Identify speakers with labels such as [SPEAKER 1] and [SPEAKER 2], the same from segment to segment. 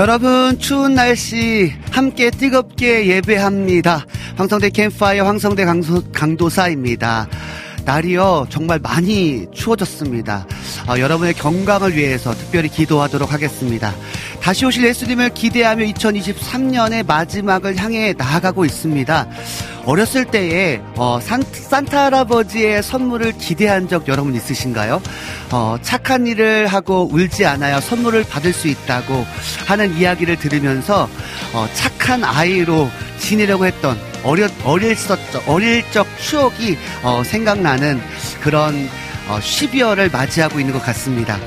[SPEAKER 1] 여러분 추운 날씨 함께 뜨겁게 예배합니다. 황성대 캠파이어 황성대 강소, 강도 사입니다. 날이요 정말 많이 추워졌습니다. 어, 여러분의 건강을 위해서 특별히 기도하도록 하겠습니다. 다시 오실 예수님을 기대하며 2023년의 마지막을 향해 나아가고 있습니다. 어렸을 때에 어, 산, 산타 할아버지의 선물을 기대한 적 여러분 있으신가요? 어, 착한 일을 하고 울지 않아야 선물을 받을 수 있다고 하는 이야기를 들으면서 어, 착한 아이로 지내려고 했던 어렸 어릴 적 어릴 적 추억이 어, 생각나는 그런 어, 12월을 맞이하고 있는 것 같습니다.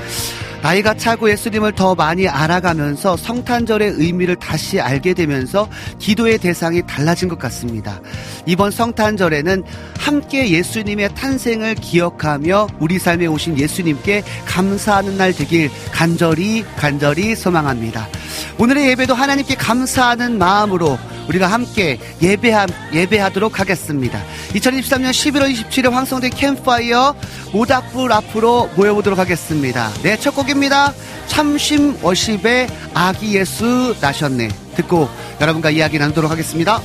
[SPEAKER 1] 나이가 차고 예수님을 더 많이 알아가면서 성탄절의 의미를 다시 알게 되면서 기도의 대상이 달라진 것 같습니다. 이번 성탄절에는 함께 예수님의 탄생을 기억하며 우리 삶에 오신 예수님께 감사하는 날 되길 간절히 간절히 소망합니다. 오늘의 예배도 하나님께 감사하는 마음으로 우리가 함께 예배함, 예배하도록 하겠습니다. 2023년 11월 27일 황성대 캠파이어 모닥불 앞으로 모여보도록 하겠습니다. 네, 첫 곡 입니다. 참심 워십의 아기 예수 나셨네. 듣고 여러분과 이야기 나누도록 하겠습니다.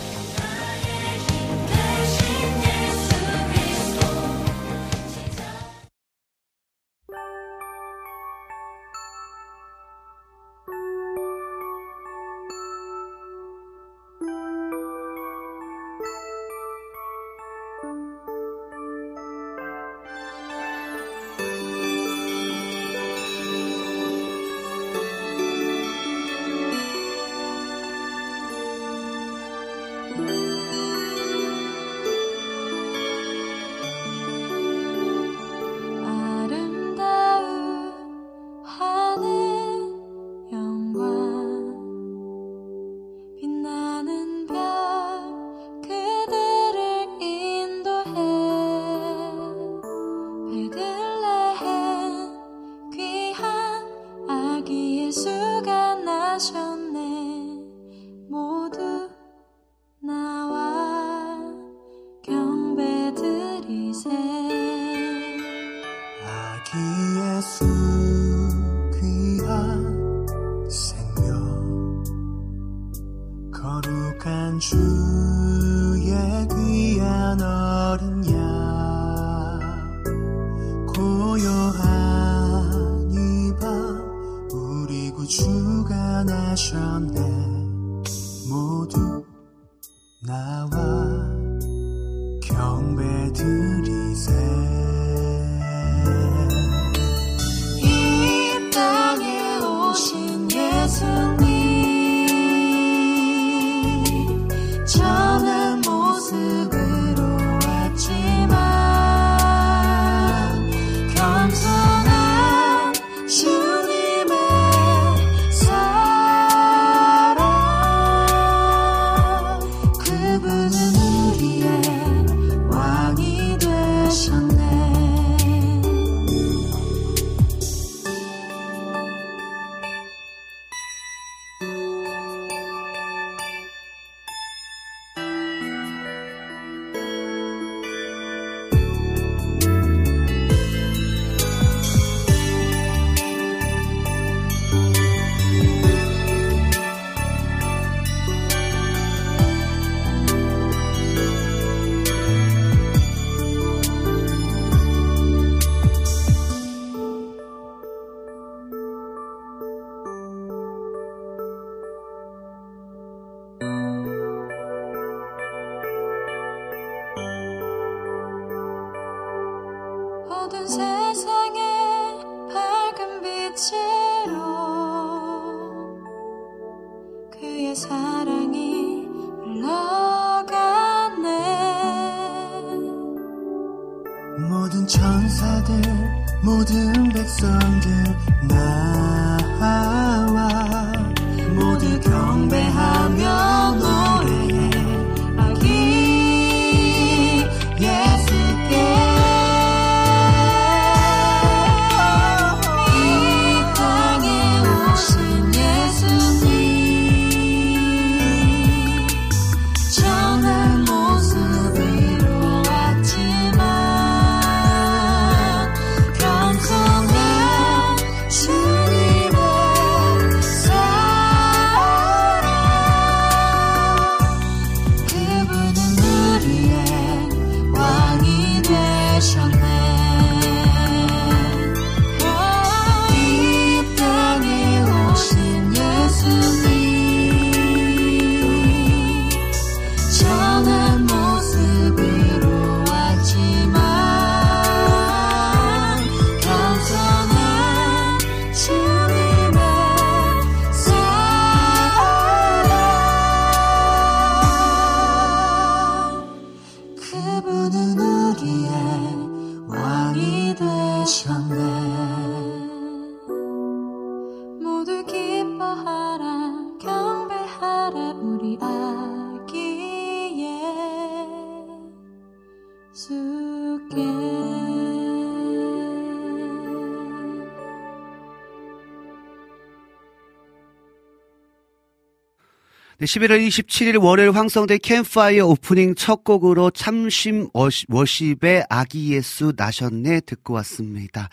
[SPEAKER 2] 네,
[SPEAKER 1] 11월 27일 월요일 황성대 캠파이어 오프닝 첫 곡으로 참심 워시- 워십의 아기 예수 나셨네 듣고 왔습니다.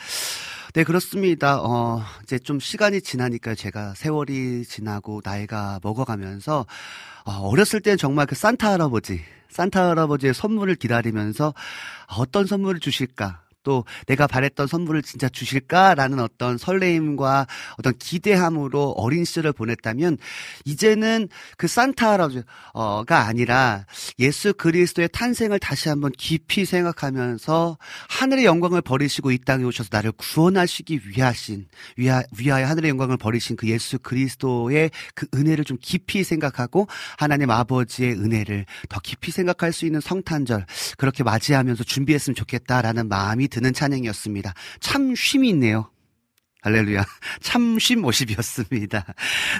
[SPEAKER 1] 네, 그렇습니다. 어, 이제 좀 시간이 지나니까 제가 세월이 지나고 나이가 먹어가면서 어, 어렸을 때는 정말 그 산타 할아버지, 산타 할아버지의 선물을 기다리면서 어떤 선물을 주실까? 또 내가 바랬던 선물을 진짜 주실까라는 어떤 설레임과 어떤 기대함으로 어린 시절을 보냈다면 이제는 그 산타 할아버지가 아니라 예수 그리스도의 탄생을 다시 한번 깊이 생각하면서 하늘의 영광을 버리시고 이 땅에 오셔서 나를 구원하시기 위하신 위하, 위하여 하늘의 영광을 버리신 그 예수 그리스도의 그 은혜를 좀 깊이 생각하고 하나님 아버지의 은혜를 더 깊이 생각할 수 있는 성탄절 그렇게 맞이하면서 준비했으면 좋겠다라는 마음이 드는 찬양이었습니다. 참 쉼이 있네요. 할렐루야. 참쉼 모십이었습니다.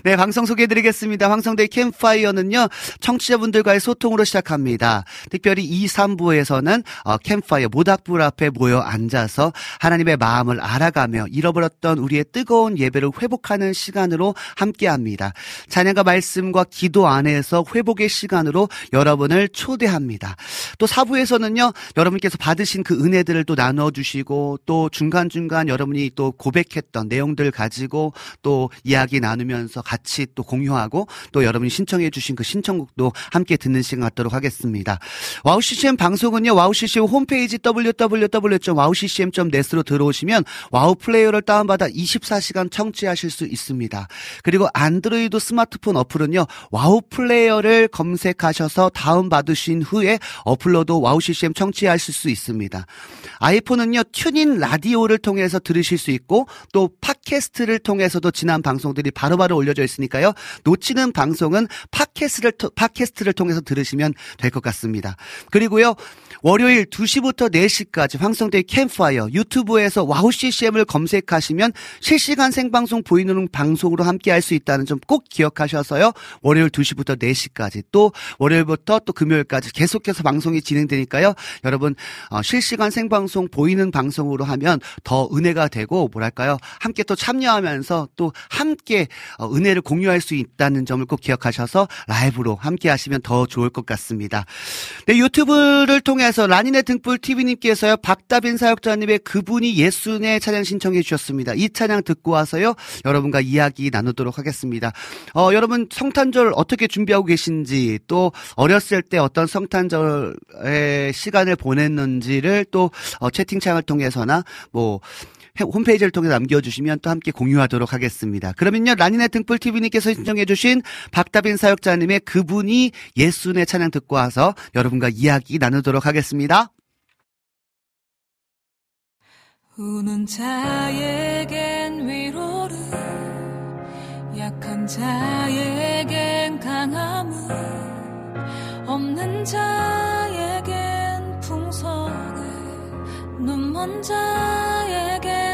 [SPEAKER 1] 네, 방송 소개해드리겠습니다. 황성대 캠파이어는요, 청취자분들과의 소통으로 시작합니다. 특별히 2, 3부에서는 어, 캠파이어 모닥불 앞에 모여 앉아서 하나님의 마음을 알아가며 잃어버렸던 우리의 뜨거운 예배를 회복하는 시간으로 함께 합니다. 찬양과 말씀과 기도 안에서 회복의 시간으로 여러분을 초대합니다. 또 4부에서는요, 여러분께서 받으신 그 은혜들을 또 나눠주시고, 또 중간중간 여러분이 또 고백했던 내용들 가지고 또 이야기 나누면서 같이 또 공유하고 또 여러분이 신청해 주신 그 신청곡도 함께 듣는 시간 갖도록 하겠습니다. WOW CCM 방송은요, WOW CCM 홈페이지 www.wowccm.net으로 들어오시면 WOW Player를 다운받아 24시간 청취하실 수 있습니다. 그리고 안드로이드 스마트폰 어플은요, WOW Player를 검색하셔서 다운받으신 후에 어플로도 WOW CCM 청취하실 수 있습니다. 아이폰은요, TuneIn Radio를 통해서 들으실 수 있고 또 팟캐스트를 통해서도 지난 방송들이 바로 바로 올려져 있으니까요. 놓치는 방송은 팟캐스트를, 토- 팟캐스트를 통해서 들으시면 될 것 같습니다. 그리고요, 월요일 2시부터 4시까지 황성대 캠프파이어 유튜브에서 WOW CCM을 검색하시면 실시간 생방송 보이는 방송으로 함께 할 수 있다는 점 꼭 기억하셔서요. 월요일 2시부터 4시까지 또 월요일부터 또 금요일까지 계속해서 방송이 진행되니까요. 여러분 어, 실시간 생방송 보이는 방송으로 하면 더 은혜가 되고 뭐랄까요? 함께 또 참여하면서 또 함께 어, 은혜를 공유할 수 있다는 점을 꼭 기억하셔서 라이브로 함께 하시면 더 좋을 것 같습니다. 네, 유튜브를 통해서 라니네 등불 TV님께서요, 박다빈 사역자님의 그분이 예수네 찬양 신청해 주셨습니다. 이 찬양 듣고 와서요, 여러분과 이야기 나누도록 하겠습니다. 어, 여러분 성탄절 어떻게 준비하고 계신지, 또 어렸을 때 어떤 성탄절의 시간을 보냈는지를 또 어, 채팅창을 통해서나 뭐 해- 홈페이지를 통해 남겨주시면 또 함께 공유하도록 하겠습니다. 그러면요, 라니네 등불 TV님께서 신청해주신 박다빈 사역자님의 그분이 예수네 찬양 듣고 와서 여러분과 이야기 나누도록 하겠습니다.
[SPEAKER 3] 우는 자에겐 위로를 약한 자에겐 강함을 없는 자에겐 풍성을 눈먼 자에겐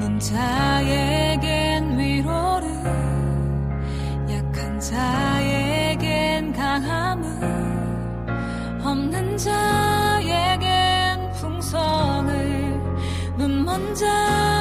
[SPEAKER 3] 우는 자에겐 위로를 약한 자에겐 강함을 없는 자에겐 풍성을 눈먼 자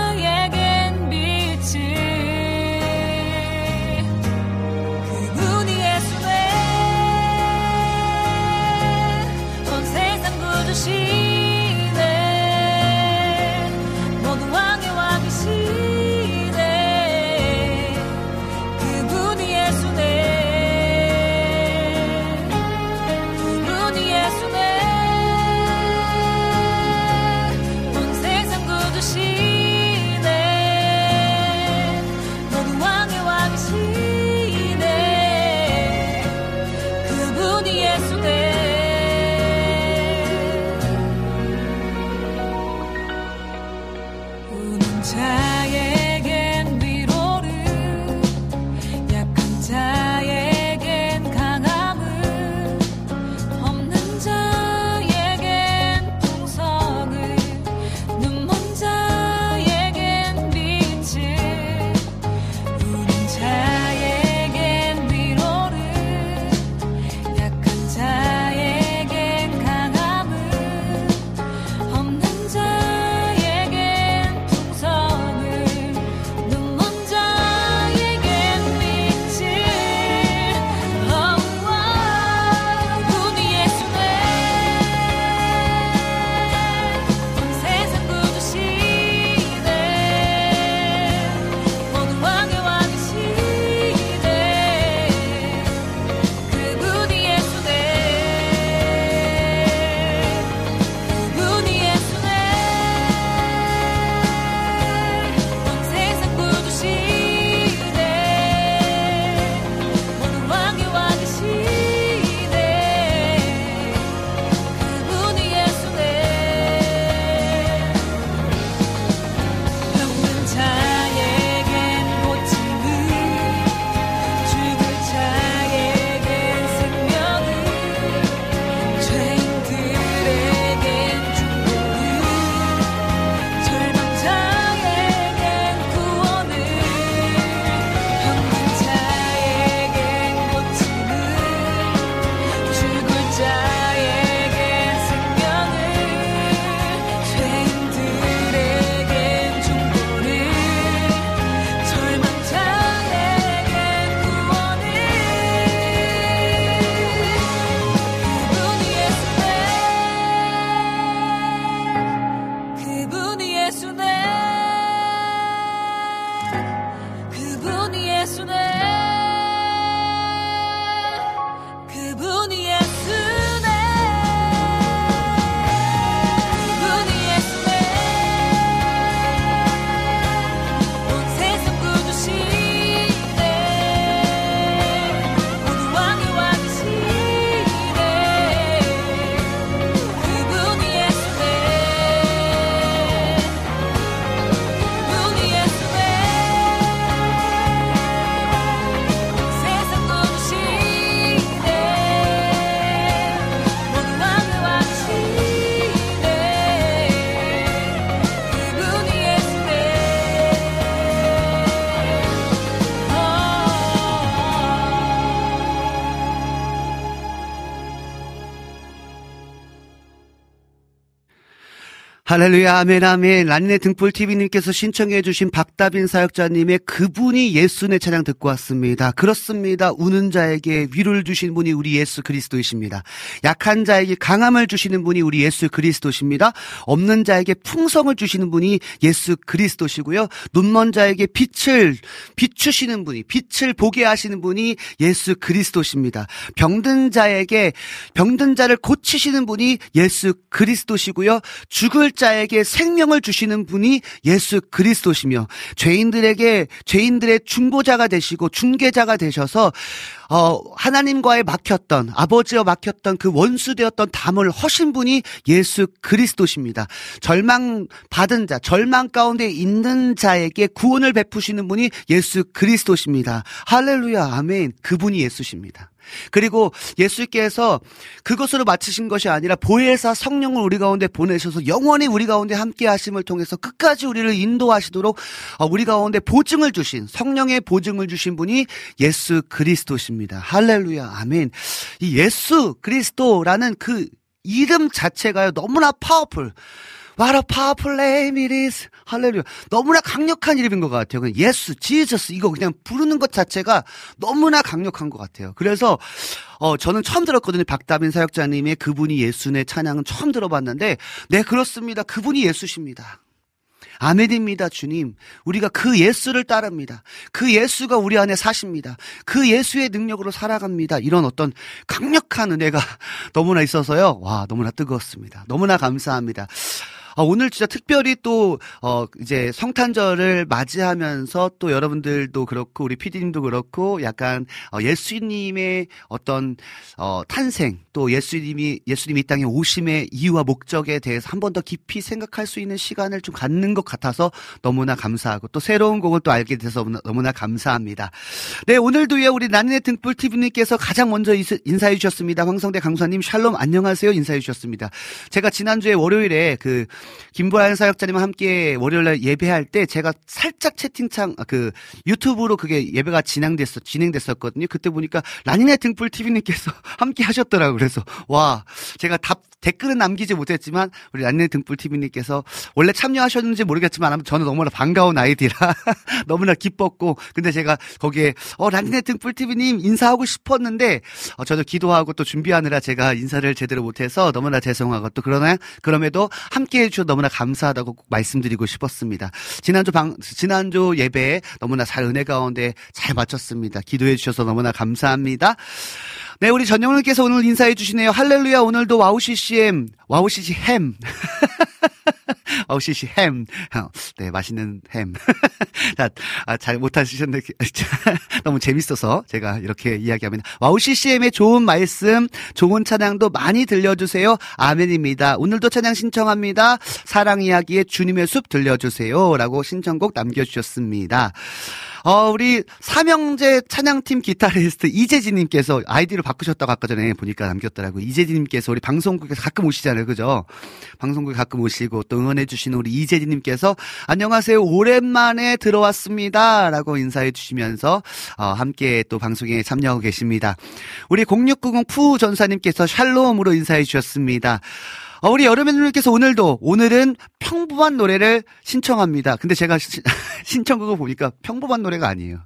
[SPEAKER 1] 할렐루야, 아멘, 아멘. 란네 등불TV님께서 신청해주신 박다빈 사역자님의 그분이 예수네 찬양 듣고 왔습니다. 그렇습니다. 우는 자에게 위로를 주신 분이 우리 예수 그리스도이십니다. 약한 자에게 강함을 주시는 분이 우리 예수 그리스도십니다. 없는 자에게 풍성을 주시는 분이 예수 그리스도시고요. 눈먼 자에게 빛을 비추시는 분이, 빛을 보게 하시는 분이 예수 그리스도십니다. 병든 자에게, 병든 자를 고치시는 분이 예수 그리스도시고요. 죽을 자에게 생명을 주시는 분이 예수 그리스도시며 죄인들에게 죄인들의 중보자가 되시고 중개자가 되셔서 어, 하나님과의 막혔던 아버지와 막혔던 그 원수되었던 담을 허신 분이 예수 그리스도십니다. 절망 받은 자, 절망 가운데 있는 자에게 구원을 베푸시는 분이 예수 그리스도십니다. 할렐루야, 아멘. 그분이 예수십니다. 그리고 예수께서 그것으로 마치신 것이 아니라 보혜사 성령을 우리 가운데 보내셔서 영원히 우리 가운데 함께 하심을 통해서 끝까지 우리를 인도하시도록 어, 우리 가운데 보증을 주신 성령의 보증을 주신 분이 예수 그리스도십니다. 할렐루야. 아멘. 이 예수 그리스도라는 그 이름 자체가요 너무나 파워풀. What a powerful name it is. 할렐루야. 너무나 강력한 이름인 것 같아요. 그냥 예수, 지저스 이거 그냥 부르는 것 자체가 너무나 강력한 것 같아요. 그래서 어 저는 처음 들었거든요. 박다빈 사역자님의 그분이 예수의 찬양은 처음 들어봤는데 네 그렇습니다. 그분이 예수십니다. 아멘입니다, 주님. 우리가 그 예수를 따릅니다. 그 예수가 우리 안에 사십니다. 그 예수의 능력으로 살아갑니다. 이런 어떤 강력한 은혜가 너무나 있어서요. 와, 너무나 뜨거웠습니다. 너무나 감사합니다. 어, 오늘 진짜 특별히 또, 어, 이제 성탄절을 맞이하면서 또 여러분들도 그렇고, 우리 피디님도 그렇고, 약간, 어, 예수님의 어떤, 어, 탄생, 또 예수님이, 예수님이 이 땅에 오심의 이유와 목적에 대해서 한 번 더 깊이 생각할 수 있는 시간을 좀 갖는 것 같아서 너무나 감사하고, 또 새로운 곡을 또 알게 돼서 너무나, 감사합니다. 네, 오늘도요, 우리 나는의 등불 TV님께서 가장 먼저 이- 인사해 주셨습니다. 황성대 강사님, 샬롬 안녕하세요. 인사해 주셨습니다. 제가 지난주에 월요일에 그, 김보란 사역자님과 함께 월요일날 예배할 때 제가 살짝 채팅창 아, 그 유튜브로 그게 예배가 진행됐어 진행됐었거든요. 그때 보니까 라니네 등불 TV님께서 함께 하셨더라고요. 그래서 와 제가 답 댓글은 남기지 못했지만 우리 라니네 등불 TV님께서 원래 참여하셨는지 모르겠지만 저는 너무나 반가운 아이디라 너무나 기뻤고 근데 제가 거기에 어 라니네 등불 TV님 인사하고 싶었는데 어, 저도 기도하고 또 준비하느라 제가 인사를 제대로 못해서 너무나 죄송하고 또 그러나 그럼에도 함께 해 주 셔서 너무나 감사하다고 꼭 말씀드리고 싶었습니다. 지난주 방 지난주 예배 너무나 잘 은혜 가운데 잘 마쳤습니다. 기도해 주셔서 너무나 감사합니다. 네, 우리 전영훈께서 오늘 인사해 주시네요. 할렐루야, 오늘도 WOW CCM, WOW CC 햄. WOW CC 햄. 어, 네, 맛있는 햄. 자, 아, 잘 못하시셨는데, 너무 재밌어서 제가 이렇게 이야기합니다. WOW CCM의 좋은 말씀, 좋은 찬양도 많이 들려주세요. 아멘입니다. 오늘도 찬양 신청합니다. 사랑 이야기의 주님의 숲 들려주세요. 라고 신청곡 남겨주셨습니다. 어, 우리 삼형제 찬양팀 기타리스트 이재진님께서 아이디를 바꾸셨다고 아까 전에 보니까 남겼더라고요. 이재진님께서 우리 방송국에 가끔 오시잖아요. 그죠? 방송국에 가끔 오시고 또 응원해주시는 우리 이재진님께서 안녕하세요. 오랜만에 들어왔습니다. 라고 인사해 주시면서 어, 함께 또 방송에 참여하고 계십니다. 우리 0690 푸 전사님께서 샬롬으로 인사해 주셨습니다. 어, 우리 여름애님께서 오늘도 오늘은 평범한 노래를 신청합니다. 근데 제가 시- 신청곡을 보니까 평범한 노래가 아니에요.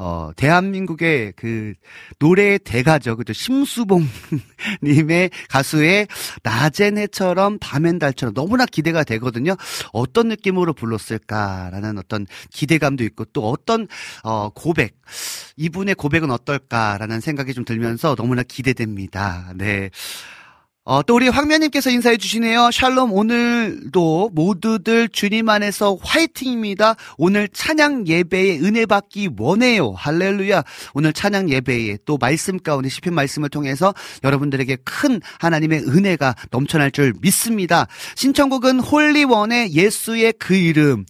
[SPEAKER 1] 어, 대한민국의 그 노래의 대가죠. 그죠. 심수봉 님의 가수의 낮엔 해처럼 밤엔 달처럼 너무나 기대가 되거든요. 어떤 느낌으로 불렀을까라는 어떤 기대감도 있고 또 어떤 어, 고백 이분의 고백은 어떨까라는 생각이 좀 들면서 너무나 기대됩니다. 네. 어, 또 우리 황면님께서 인사해 주시네요. 샬롬 오늘도 모두들 주님 안에서 화이팅입니다. 오늘 찬양 예배에 은혜 받기 원해요. 할렐루야. 오늘 찬양 예배에 또 말씀 가운데 시편 말씀을 통해서 여러분들에게 큰 하나님의 은혜가 넘쳐날 줄 믿습니다. 신청곡은 홀리원의 예수의 그 이름.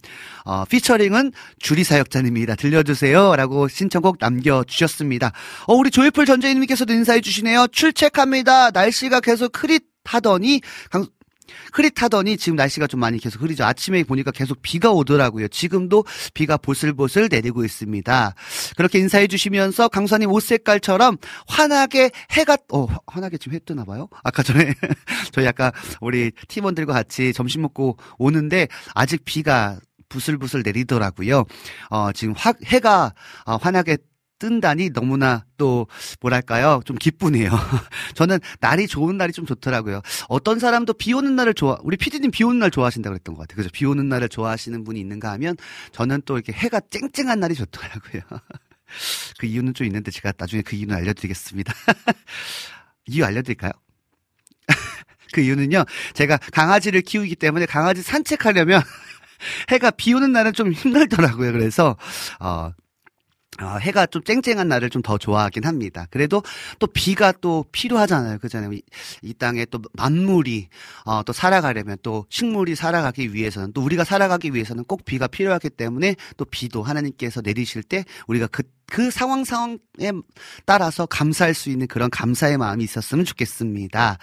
[SPEAKER 1] 어, 피처링은 주리 사역자님이다. 들려주세요. 라고 신청곡 남겨주셨습니다. 어, 우리 조이풀 전재인님께서도 인사해 주시네요. 출첵합니다. 날씨가 계속 흐릿하더니, 강, 흐릿하더니 지금 날씨가 좀 많이 계속 흐리죠. 아침에 보니까 계속 비가 오더라고요. 지금도 비가 보슬보슬 내리고 있습니다. 그렇게 인사해 주시면서 강사님 옷 색깔처럼 환하게 해가 어 환하게 지금 해 뜨나 봐요. 아까 전에 저희 아까 우리 팀원들과 같이 점심 먹고 오는데 아직 비가 부슬부슬 내리더라고요. 어 지금 화, 해가 어, 환하게 뜬다니 너무나 또 뭐랄까요 좀 기쁘네요. 저는 날이 좋은 날이 좀 좋더라고요. 어떤 사람도 비 오는 날을 좋아 우리 피디님 비 오는 날 좋아하신다고 그랬던 것 같아요. 그래서 비 오는 날을 좋아하시는 분이 있는가 하면 저는 또 이렇게 해가 쨍쨍한 날이 좋더라고요. 그 이유는 좀 있는데 제가 나중에 그 이유는 알려드리겠습니다. 이유 알려드릴까요? 그 이유는요, 제가 강아지를 키우기 때문에 강아지 산책하려면 해가 비 오는 날은 좀 힘들더라고요. 그래서, 어, 어, 해가 좀 쨍쨍한 날을 좀 더 좋아하긴 합니다. 그래도 또 비가 또 필요하잖아요. 그잖아요. 이, 이 땅에 또 만물이 어, 또 살아가려면 또 식물이 살아가기 위해서는 또 우리가 살아가기 위해서는 꼭 비가 필요하기 때문에 또 비도 하나님께서 내리실 때 우리가 그, 그 상황 상황에 따라서 감사할 수 있는 그런 감사의 마음이 있었으면 좋겠습니다.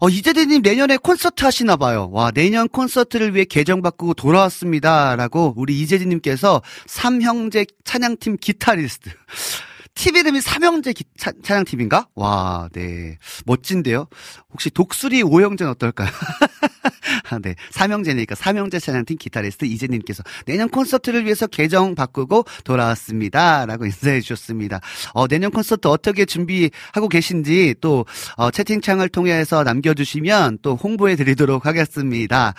[SPEAKER 1] 어, 이재대님 내년에 콘서트 하시나 봐요. 와, 내년 콘서트를 위해 계정 바꾸고 돌아왔습니다. 라고 우리 이재진님께서 삼형제 찬양팀 기타리스트. 팀 이름이 삼형제 기, 차, 찬양팀인가? 와, 네. 멋진데요? 혹시 독수리 오형제는 어떨까요? 아, 네. 삼형제니까 삼형제 찬양팀 기타리스트 이재님께서 내년 콘서트를 위해서 계정 바꾸고 돌아왔습니다. 라고 인사해 주셨습니다. 어, 내년 콘서트 어떻게 준비하고 계신지 또, 어, 채팅창을 통해서 남겨주시면 또 홍보해 드리도록 하겠습니다.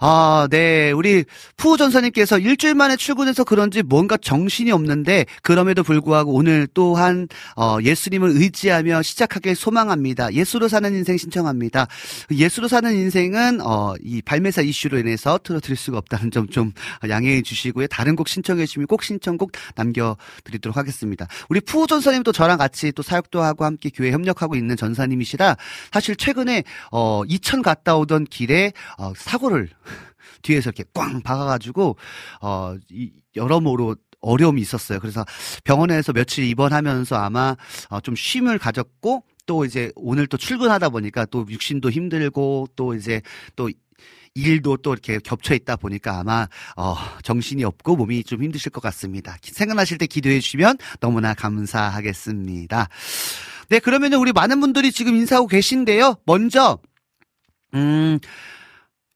[SPEAKER 1] 아, 네. 우리 푸우전사님께서 일주일 만에 출근해서 그런지 뭔가 정신이 없는데 그럼에도 불구하고 오늘 또한 어, 예수님을 의지하며 시작하길 소망합니다. 예수로 사는 인생 신청합니다. 예수로 사는 인생은 어, 이 발매사 이슈로 인해서 틀어드릴 수가 없다는 점 좀 양해해 주시고요. 다른 곡 신청해 주시면 꼭 신청곡 남겨드리도록 하겠습니다. 우리 푸우전사님도 저랑 같이 또 사역도 하고 함께 교회 협력하고 있는 전사님이시라 사실 최근에 어, 이천 갔다 오던 길에 어, 사고를 뒤에서 이렇게 꽝 박아가지고 어 이, 여러모로 어려움이 있었어요. 그래서 병원에서 며칠 입원하면서 아마 어, 좀 쉼을 가졌고 또 이제 오늘 또 출근하다 보니까 또 육신도 힘들고 또 이제 또 일도 또 이렇게 겹쳐 있다 보니까 아마 어 정신이 없고 몸이 좀 힘드실 것 같습니다. 생각나실 때 기도해 주시면 너무나 감사하겠습니다. 네, 그러면 우리 많은 분들이 지금 인사하고 계신데요. 먼저 음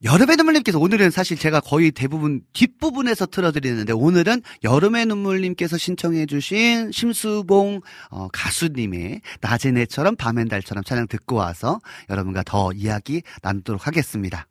[SPEAKER 1] 여름의 눈물님께서 오늘은 사실 제가 거의 대부분 뒷부분에서 틀어드리는데 오늘은 여름의 눈물님께서 신청해주신 심수봉 어, 가수님의 낮의 내처럼 밤엔 달처럼 찬양 듣고 와서 여러분과 더 이야기 나누도록 하겠습니다.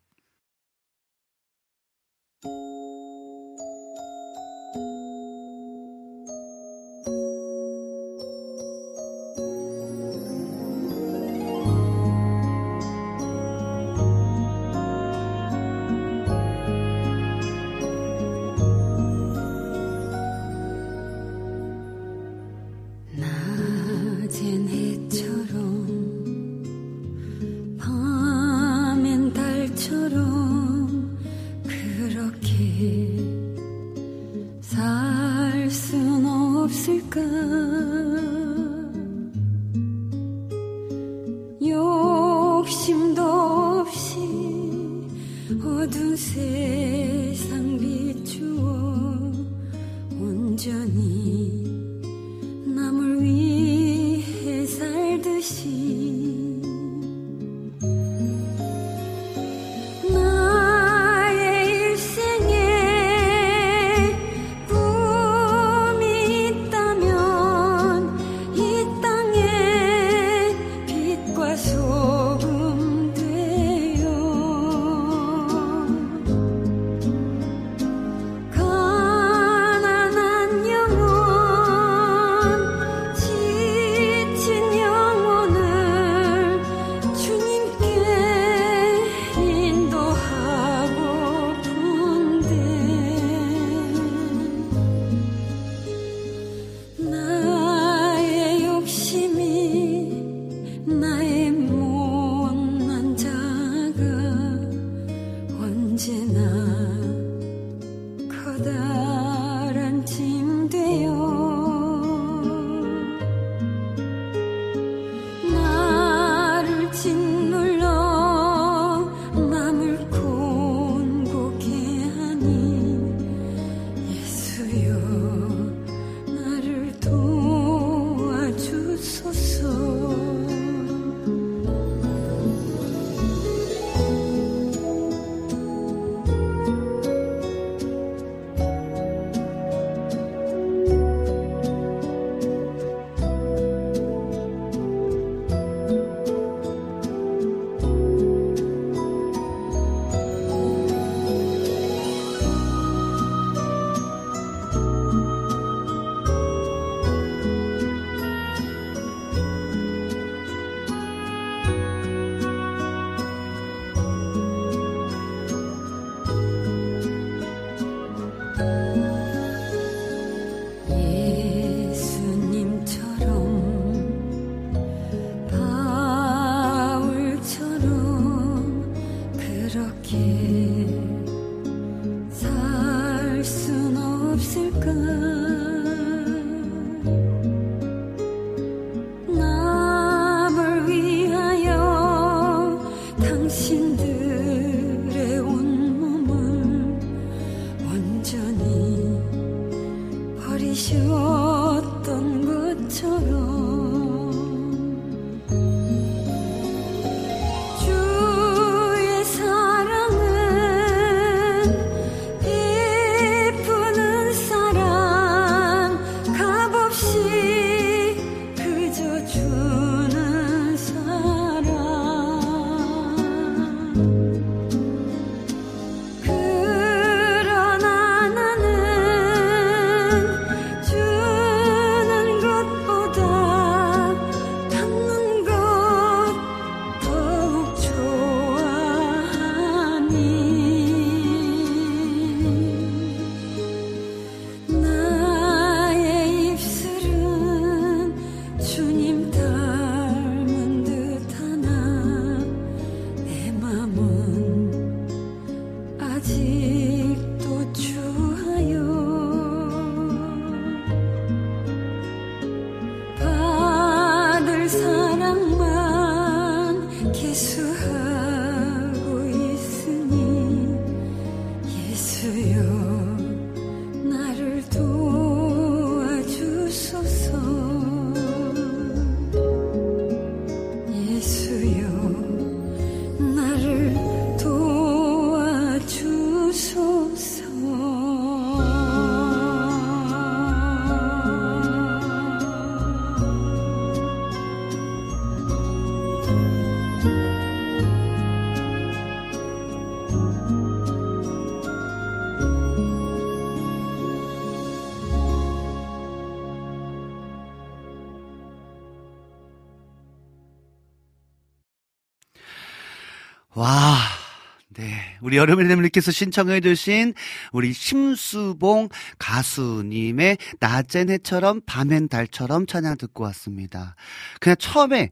[SPEAKER 1] 우리 여름의 님께서 신청해 주신 우리 심수봉 가수님의 낮엔 해처럼 밤엔 달처럼 찬양 듣고 왔습니다. 그냥 처음에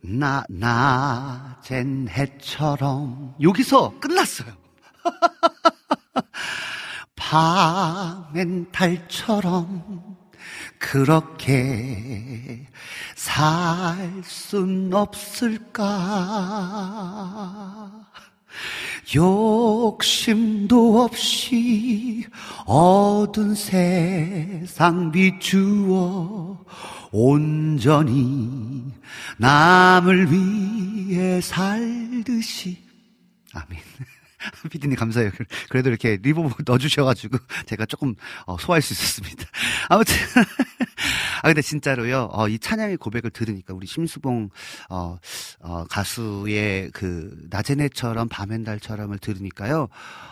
[SPEAKER 1] 나, 낮엔 해처럼 여기서 끝났어요. 밤엔 달처럼 그렇게 살 순 없을까? 욕심도 없이 어두운 세상 비추어 온전히 남을 위해 살듯이 아멘. 피디님 감사해요. 그래도 이렇게 reverb 넣어주셔가지고 제가 조금 어, 소화할 수 있었습니다. 아무튼 아 근데 진짜로요. 어, 이 찬양의 고백을 들으니까 우리 심수봉 어, 어, 가수의 그 낮엔 해처럼 밤엔 달처럼을 들으니까요.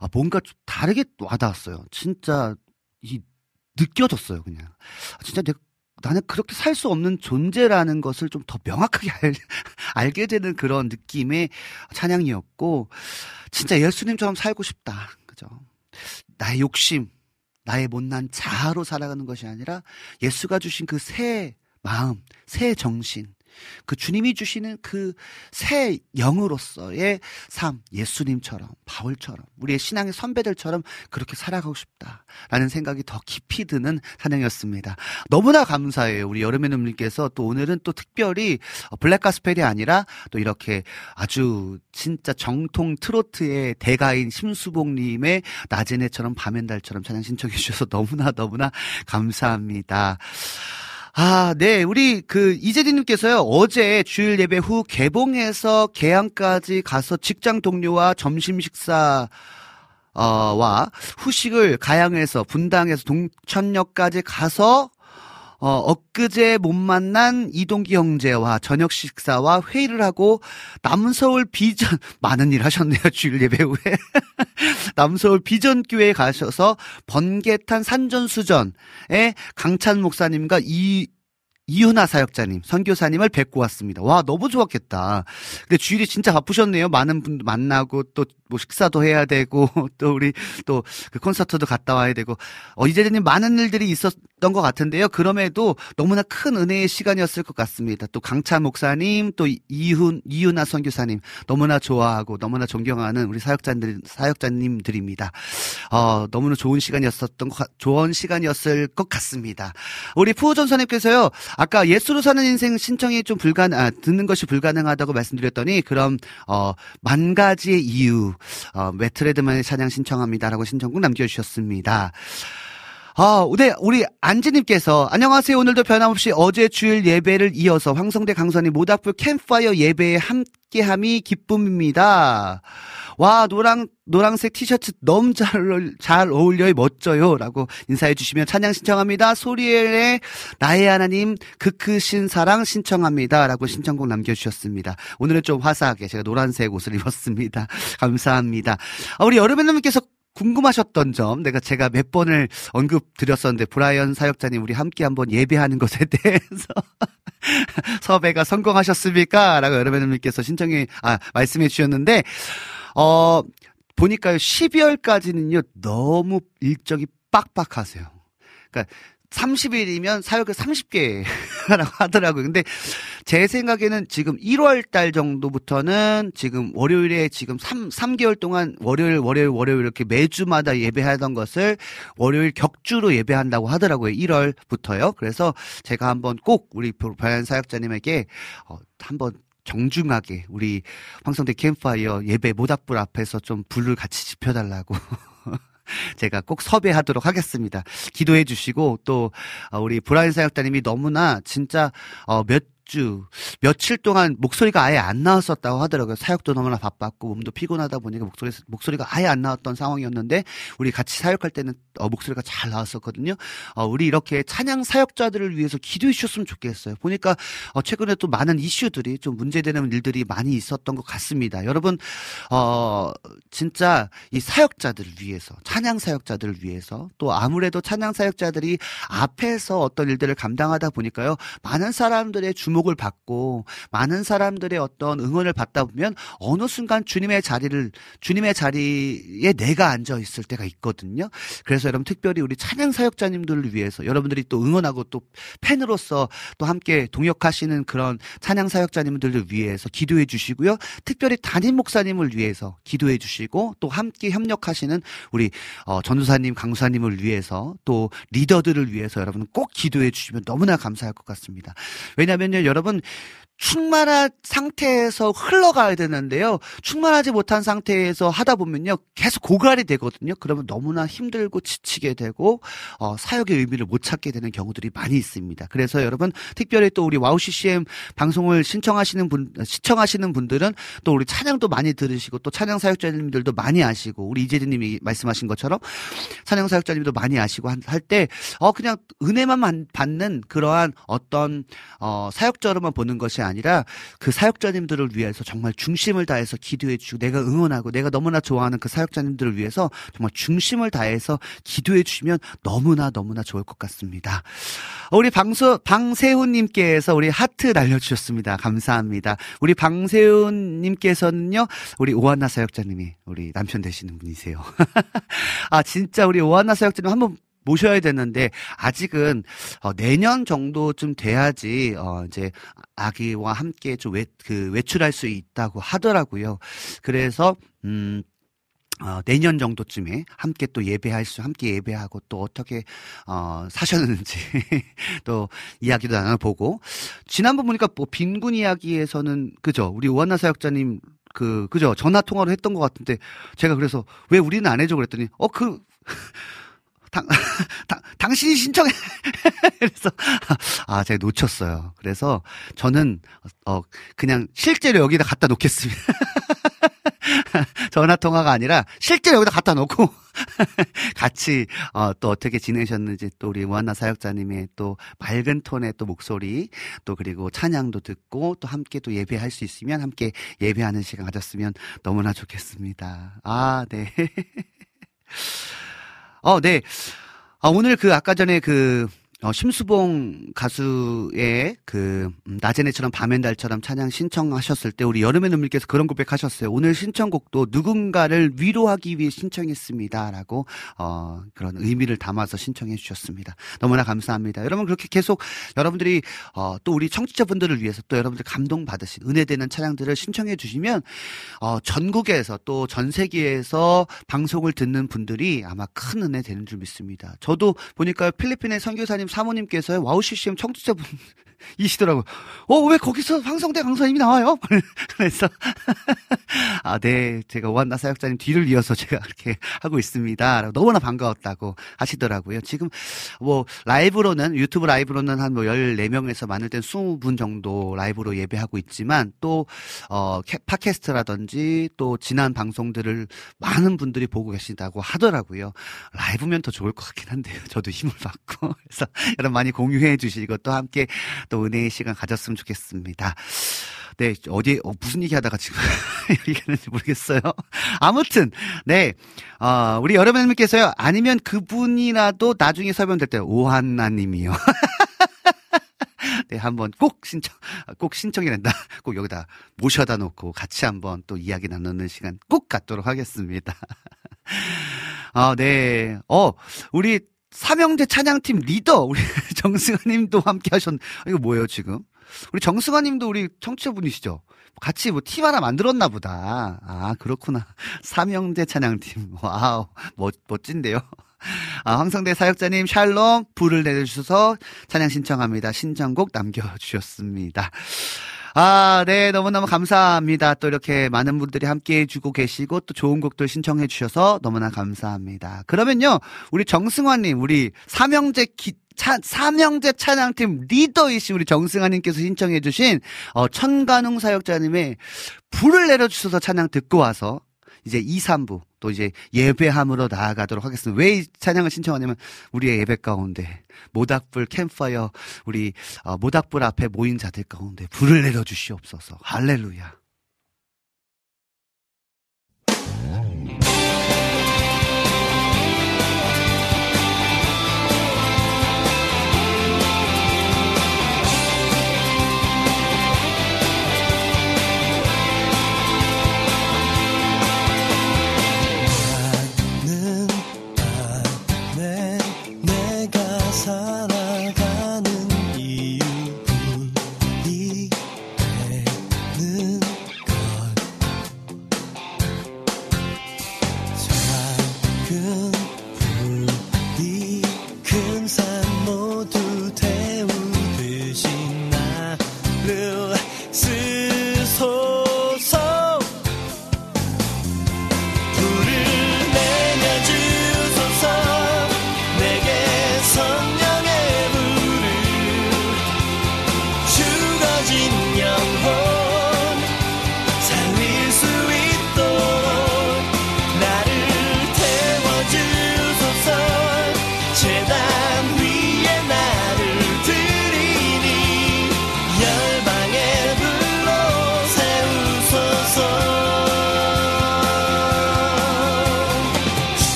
[SPEAKER 1] 아, 뭔가 좀 다르게 와닿았어요. 진짜 이 느껴졌어요. 그냥 아, 진짜 내가 나는 그렇게 살 수 없는 존재라는 것을 좀 더 명확하게 알, 알게 되는 그런 느낌의 찬양이었고, 진짜 예수님처럼 살고 싶다. 그죠? 나의 욕심, 나의 못난 자아로 살아가는 것이 아니라 예수가 주신 그 새 마음, 새 정신, 그 주님이 주시는 그 새 영으로서의 삶, 예수님처럼, 바울처럼, 우리의 신앙의 선배들처럼 그렇게 살아가고 싶다라는 생각이 더 깊이 드는 찬양이었습니다. 너무나 감사해요. 우리 여름의 눈님께서 또 오늘은 또 특별히 블랙 가스펠이 아니라 또 이렇게 아주 진짜 정통 트로트의 대가인 심수봉님의 낮은 해처럼 밤엔 달처럼 찬양 신청해 주셔서 너무나 너무나 감사합니다. 아, 네. 우리 그 이재진님께서요, 어제 주일 예배 후 개봉해서 개항까지 가서 직장 동료와 점심 식사, 어, 와 후식을 가양에서 분당에서 동천역까지 가서 어, 엊그제 못 만난 이동기 형제와 저녁 식사와 회의를 하고 남서울 비전 많은 일 하셨네요 주일 예배 후에 남서울 비전교회에 가셔서 번개탄 산전수전에 강찬 목사님과 이 이윤아 사역자님, 선교사님을 뵙고 왔습니다. 와, 너무 좋았겠다. 근데 주일이 진짜 바쁘셨네요. 많은 분들 만나고 또 뭐 식사도 해야 되고 또 우리 또 그 콘서트도 갔다 와야 되고 어 이재재님 많은 일들이 있었 것 같은데요. 그럼에도 너무나 큰 은혜의 시간이었을 것 같습니다. 또 강찬 목사님, 또 이훈, 이윤아 선교사님 너무나 좋아하고 너무나 존경하는 우리 사역자들, 사역자님들입니다. 어, 너무나 좋은 시간이었었던 것, 같- 좋은 시간이었을 것 같습니다. 우리 푸우전 선님께서요, 아까 예수로 사는 인생 신청이 좀 불가능, 아, 듣는 것이 불가능하다고 말씀드렸더니, 그럼, 어, 만 가지의 이유, 어, 메트레드만의 찬양 신청합니다라고 신청곡 남겨 주셨습니다. 아, 네, 우리 안지님께서 안녕하세요. 오늘도 변함없이 어제 주일 예배를 이어서 황성대 강선이 모닥불 캠파이어 예배에 함께함이 기쁨입니다. 와, 노랑, 노랑색 티셔츠 너무 잘, 잘 어울려요. 멋져요. 라고 인사해 주시면 찬양 신청합니다. 소리엘의 나의 하나님, 그 크신 사랑 신청합니다. 라고 신청곡 남겨주셨습니다. 오늘은 좀 화사하게 제가 노란색 옷을 입었습니다. 감사합니다. 아, 우리 여름애님께서 궁금하셨던 점, 내가 제가 몇 번을 언급 드렸었는데, 브라이언 사역자님, 우리 함께 한번 예배하는 것에 대해서 섭외가 성공하셨습니까? 라고 여러분들께서 신청해, 아, 말씀해 주셨는데, 어, 보니까요, 12월까지는요, 너무 일정이 빡빡하세요. 그러니까 30일이면 사역을 30개라고 하더라고요. 근데 제 생각에는 지금 1월 달 정도부터는 지금 월요일에 지금 3, 3개월 동안 월요일, 월요일, 월요일 이렇게 매주마다 예배하던 것을 월요일 격주로 예배한다고 하더라고요. 1월부터요. 그래서 제가 한번 꼭 우리 바얀 사역자님에게 어, 한번 정중하게 우리 황성대 캠파이어 예배 모닥불 앞에서 좀 불을 같이 지펴달라고 제가 꼭 섭외하도록 하겠습니다. 기도해 주시고 또 어, 우리 브라인 사역자님이 너무나 진짜 어, 몇 주, 며칠 동안 목소리가 아예 안 나왔었다고 하더라고요. 사역도 너무나 바빴고 몸도 피곤하다 보니까 목소리, 목소리가 아예 안 나왔던 상황이었는데 우리 같이 사역할 때는 어, 목소리가 잘 나왔었거든요. 어, 우리 이렇게 찬양 사역자들을 위해서 기도해 주셨으면 좋겠어요. 보니까 어, 최근에 또 많은 이슈들이 좀 문제되는 일들이 많이 있었던 것 같습니다. 여러분, 어, 진짜 이 사역자들을 위해서, 찬양 사역자들을 위해서 또 아무래도 찬양 사역자들이 앞에서 어떤 일들을 감당하다 보니까요. 많은 사람들의 주목을 받고 많은 사람들의 어떤 응원을 받다 보면 어느 순간 주님의 자리를 주님의 자리에 내가 앉아 있을 때가 있거든요. 그래서 여러분 특별히 우리 찬양 사역자님들을 위해서 여러분들이 또 응원하고 또 팬으로서 또 함께 동역하시는 그런 찬양 사역자님들을 위해서 기도해 주시고요. 특별히 담임 목사님을 위해서 기도해 주시고 또 함께 협력하시는 우리 어, 전도사님, 강사님을 위해서 또 리더들을 위해서 여러분 꼭 기도해 주시면 너무나 감사할 것 같습니다. 왜냐면요, 여러분 충만한 상태에서 흘러가야 되는데요. 충만하지 못한 상태에서 하다 보면요. 계속 고갈이 되거든요. 그러면 너무나 힘들고 지치게 되고 어, 사역의 의미를 못 찾게 되는 경우들이 많이 있습니다. 그래서 여러분 특별히 또 우리 WOW CCM 방송을 신청하시는 분 시청하시는 분들은 또 우리 찬양도 많이 들으시고 또 찬양 사역자님들도 많이 아시고 우리 이재진 님이 말씀하신 것처럼 찬양 사역자님도 많이 아시고 할 때 어 그냥 은혜만 만- 받는 그러한 어떤 어 사역자로만 보는 것이 아니라 그 사역자님들을 위해서 정말 중심을 다해서 기도해 주시고 내가 응원하고 내가 너무나 좋아하는 그 사역자님들을 위해서 정말 중심을 다해서 기도해 주시면 너무나 너무나 좋을 것 같습니다. 우리 방수 방세훈님께서 우리 하트 날려주셨습니다. 감사합니다. 우리 방세훈님께서는요, 우리 오한나 사역자님이 우리 남편 되시는 분이세요. 아 진짜 우리 오한나 사역자님 한번 모셔야 되는데 아직은 어, 내년 정도쯤 돼야지 어, 이제 아기와 함께 좀 외, 그 외출할 수 있다고 하더라고요. 그래서 음. 어, 내년 정도쯤에 함께 또 예배할 수, 함께 예배하고 또 어떻게, 어, 사셨는지 또 이야기도 나눠보고. 지난번 보니까 뭐 빈군 이야기에서는, 그죠? 우리 오한나 사역자님, 그, 그죠? 전화 통화로 했던 것 같은데 제가 그래서 왜 우리는 안 해줘? 그랬더니, 어, 그, 당, 당, 당신이 신청해. 그래서, 아, 제가 놓쳤어요. 그래서 저는, 어, 그냥 실제로 여기다 갖다 놓겠습니다. 전화 통화가 아니라 실제로 여기다 갖다 놓고 같이 어, 또 어떻게 지내셨는지 또 우리 무한나 사역자님의 또 맑은 톤의 또 목소리 또 그리고 찬양도 듣고 또 함께 또 예배할 수 있으면 함께 예배하는 시간 가졌으면 너무나 좋겠습니다. 아, 네. 어, 네. 아, 오늘 그 아까 전에 그 어, 심수봉 가수의 그 음, 낮의 해처럼 밤의 달처럼 찬양 신청하셨을 때 우리 여름의 눈물께서 그런 고백하셨어요. 오늘 신청곡도 누군가를 위로하기 위해 신청했습니다라고 어, 그런 의미를 담아서 신청해 주셨습니다. 너무나 감사합니다. 여러분 그렇게 계속 여러분들이 어, 또 우리 청취자분들을 위해서 또 여러분들 감동 받으신 은혜되는 찬양들을 신청해 주시면 어, 전국에서 또 전 세계에서 방송을 듣는 분들이 아마 큰 은혜 되는 줄 믿습니다. 저도 보니까 필리핀의 선교사님 사모님께서 WOW CCM 청취자분 이시더라고요. 어, 왜 거기서 황성대 강사님이 나와요? 그래서, 아, 네. 제가 오한나 사역자님 뒤를 이어서 제가 그렇게 하고 있습니다. 너무나 반가웠다고 하시더라고요. 지금 뭐, 라이브로는, 유튜브 라이브로는 한 뭐 14명에서 많을 땐 20분 정도 라이브로 예배하고 있지만 또, 어, 캐- 팟캐스트라든지 또 지난 방송들을 많은 분들이 보고 계신다고 하더라고요. 라이브면 더 좋을 것 같긴 한데요. 저도 힘을 받고. 그래서 여러분 많이 공유해 주시고 또 함께 또 은혜의 시간 가졌으면 좋겠습니다. 네, 어디, 어, 무슨 얘기 하다가 지금 얘기하는지 모르겠어요. 아무튼, 네, 어, 우리 여러분들께서요, 아니면 그분이라도 나중에 설명될 때, 오한나님이요. 네, 한번 꼭 신청, 꼭 신청이 된다. 꼭 여기다 모셔다 놓고 같이 한번 또 이야기 나누는 시간 꼭 갖도록 하겠습니다. 아, 네. 어, 우리 삼형제 찬양팀 리더, 우리 정승아 님도 함께 하셨, 이거 뭐예요, 지금? 우리 정승아 님도 우리 청취자분이시죠? 같이 뭐 팀 하나 만들었나 보다. 아, 그렇구나. 삼형제 찬양팀. 와우, 멋, 멋진데요? 아, 황성대 사역자님, 샬롬, 불을 내려주셔서 찬양 신청합니다. 신청곡 남겨주셨습니다. 아, 네, 너무너무 감사합니다. 또 이렇게 많은 분들이 함께 해주고 계시고 또 좋은 곡들 신청해 주셔서 너무나 감사합니다. 그러면요, 우리 정승환님, 우리 삼형제 기, 차, 삼형제 찬양팀 리더이신 우리 정승환님께서 신청해주신 어, 천간웅 사역자님의 불을 내려주셔서 찬양 듣고 와서 이제 2, 3부 또 이제 예배함으로 나아가도록 하겠습니다. 왜 이 찬양을 신청하냐면 우리의 예배 가운데 모닥불 캠파이어 우리 어, 모닥불 앞에 모인 자들 가운데 불을 내려 주시옵소서. 할렐루야.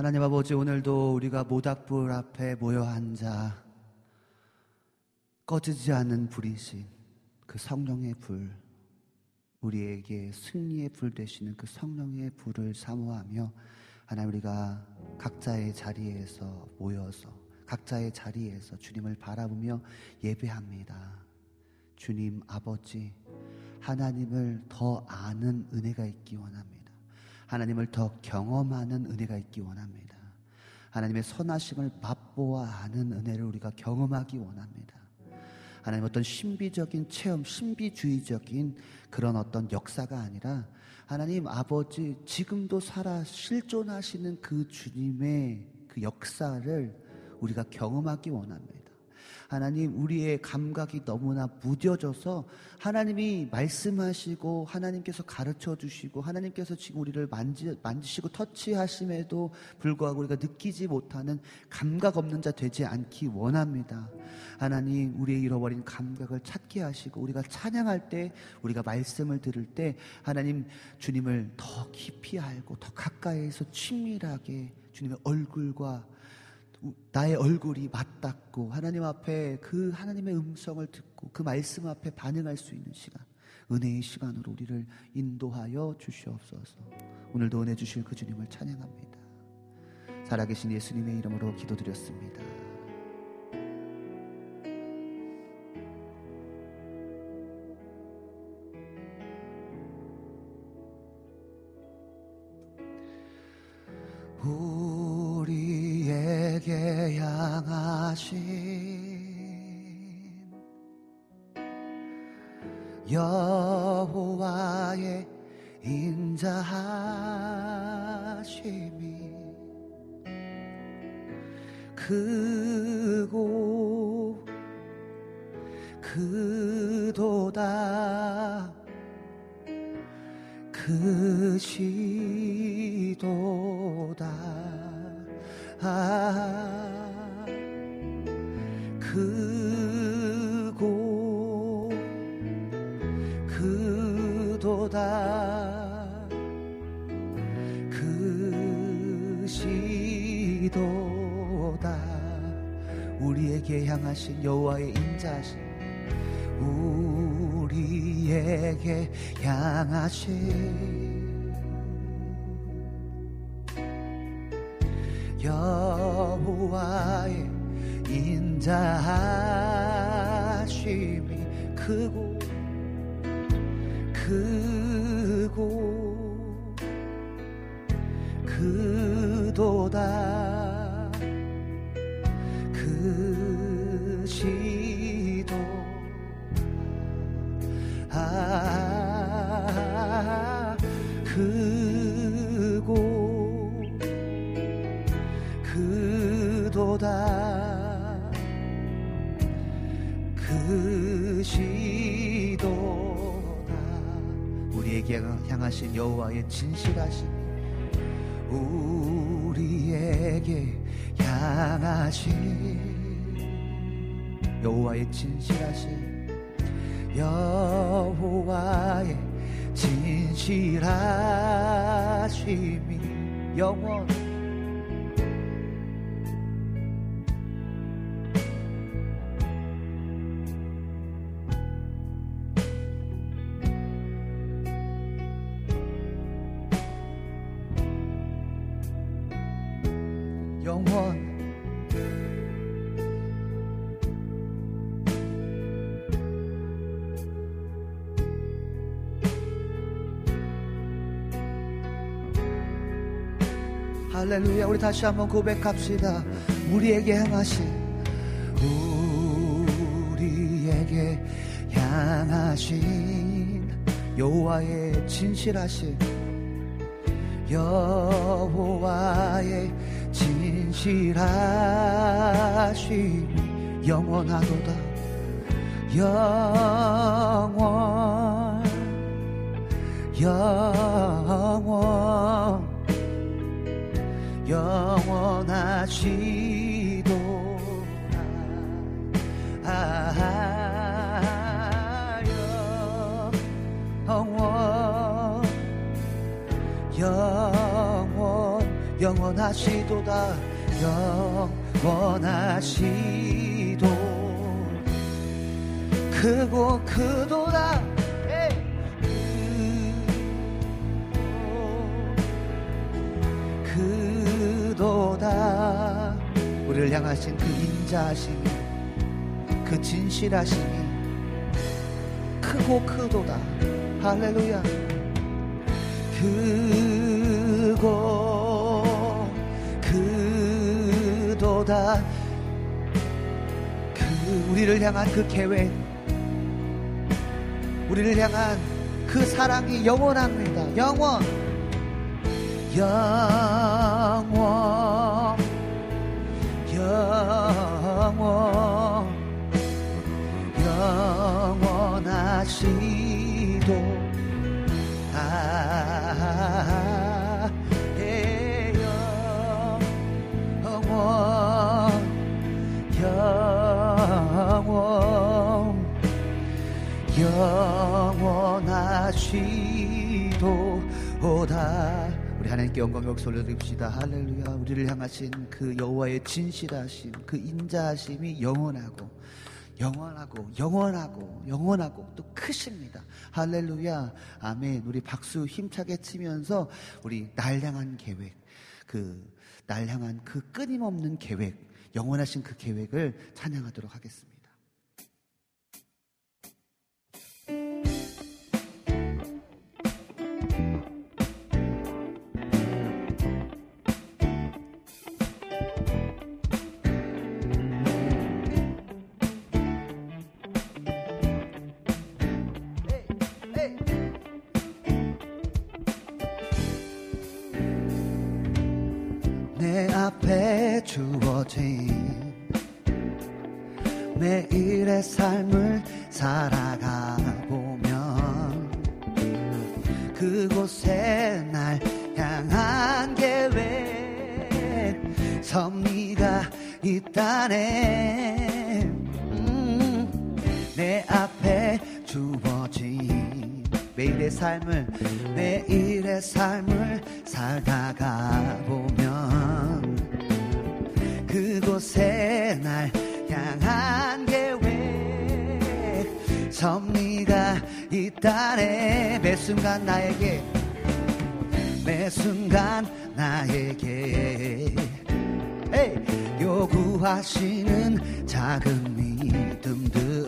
[SPEAKER 1] 하나님 아버지 오늘도 우리가 모닥불 앞에 모여 앉아 꺼지지 않는 불이신 그 성령의 불 우리에게 승리의 불 되시는 그 성령의 불을 사모하며 하나님 우리가 각자의 자리에서 모여서 각자의 자리에서 주님을 바라보며 예배합니다. 주님 아버지 하나님을 더 아는 은혜가 있기 원합니다. 하나님을 더 경험하는 은혜가 있기 원합니다. 하나님의 선하심을 맛보아 아는 은혜를 우리가 경험하기 원합니다. 하나님 어떤 신비적인 체험, 신비주의적인 그런 어떤 역사가 아니라 하나님 아버지 지금도 살아 실존하시는 그 주님의 그 역사를 우리가 경험하기 원합니다. 하나님 우리의 감각이 너무나 무뎌져서 하나님이 말씀하시고 하나님께서 가르쳐 주시고 하나님께서 지금 우리를 만지, 만지시고 터치하심에도 불구하고 우리가 느끼지 못하는 감각 없는 자 되지 않기 원합니다. 하나님 우리의 잃어버린 감각을 찾게 하시고 우리가 찬양할 때 우리가 말씀을 들을 때 하나님 주님을 더 깊이 알고 더 가까이에서 친밀하게 주님의 얼굴과 나의 얼굴이 맞닿고 하나님 앞에 그 하나님의 음성을 듣고 그 말씀 앞에 반응할 수 있는 시간, 은혜의 시간으로 우리를 인도하여 주시옵소서. 오늘도 은혜 주실 그 주님을 찬양합니다. 살아계신 예수님의 이름으로 기도드렸습니다. 하신 여호와의 인자하심이 크고 그도다 크시도다. 아, 크고 그도다. 크시도다. 우리에게 향하신 여호와의 인자하심. 우리에게 향하신 여호와의 인 자하심이 크고 크고 그도다 향하신 여호와의 진실하신 우리에게 향하신 여호와의 진실하신 여호와의 진실하심이 영원 할렐루야 우리 다시 한번 고백합시다. 우리에게 향하신 우리에게 향하신 여호와의 진실하신 여호와의 진실하심이 영원하도다. 영원 영원 영원하시도다 영원 영원 영원하시도다. 영원하시도 크고 크도다 우리를 향하신 그 인자하심이 그 진실하심이 크고 크도다. 할렐루야. 크고 크도다. 그 우리를 향한 그 계획 우리를 향한 그 사랑이 영원합니다. 영원. 영원 영원 영원하시도 아, 예, 영원 영원 영원하시도다 우리 하나님께 영광 역시 올려드립시다. 할렐루야. 우리를 향하신 그 여호와의 진실하심 그 인자하심이 영원하고 영원하고 영원하고 영원하고 또 크십니다. 할렐루야. 아멘. 우리 박수 힘차게 치면서 우리 날 향한 계획 그 날 향한 그 끊임없는 계획 영원하신 그 계획을 찬양하도록 하겠습니다 앞에 주어진 매일의 삶을 살아가 보면 그곳에 날 향한 계획 섭리가 있다네. 음, 내 앞에 주어진 매일의 삶을 매일의 삶을 살다가 보면 그곳에 날 향한 계획 섭리가 있다네 매 순간 나에게 매 순간 나에게. 요구하시는 작은 믿음들.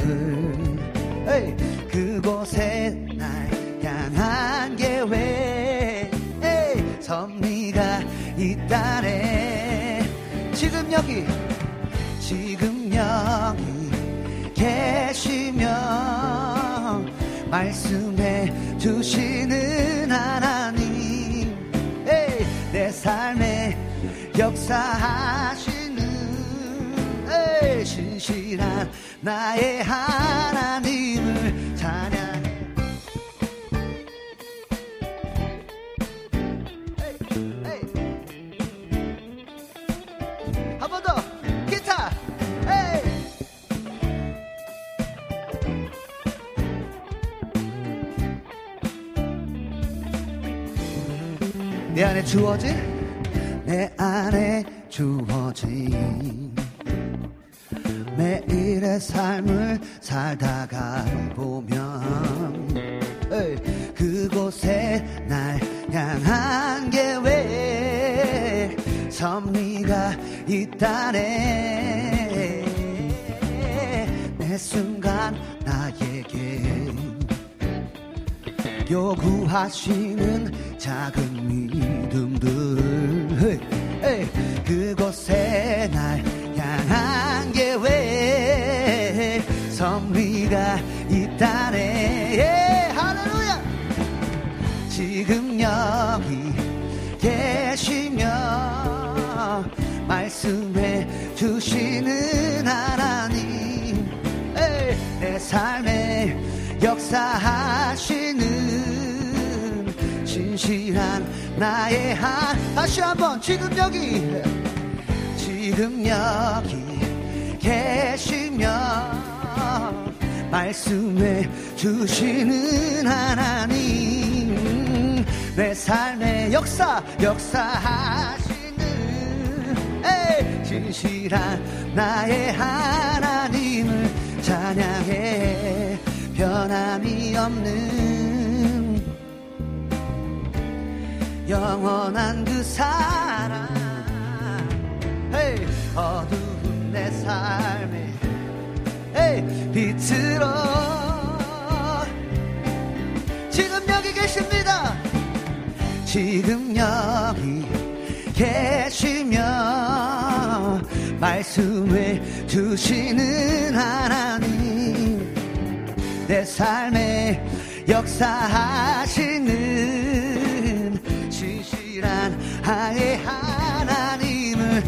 [SPEAKER 1] 그곳에 날 향한 계획 섭리가 있다네 여기 지금 여기 계시며 말씀해 주시는 하나님. 에이, 내 삶에 역사하시는 에이, 신실한 나의 하나님을 찬양 내 안에 주어진? 내 안에 주어진. 매일의 삶을 살다가 보면 그곳에 날 향한 계획 섭리가 있다네. 매 순간 나에게 요구하시는 작은 믿음들. 그곳에 날 향한 계획 섭리가 있다네. 예, 할렐루야. 지금 여기 계시며 말씀해 주시는 하나님. 내 삶에 역사하시는 진실한 나의 한 다시 한번 지금 여기. 지금 여기 계시며 말씀해 주시는 하나님. 내 삶의 역사 역사하시는 진실한 나의 하나님을 찬양해. 변함이 없는 영원한 그 사랑. 헤이, 어두운 내 삶에 헤이, 빛으로 지금 여기 계십니다. 지금 여기 계시며 말씀해 주시는 하나님 내 삶에 역사하시는 진실한 하의 하나님을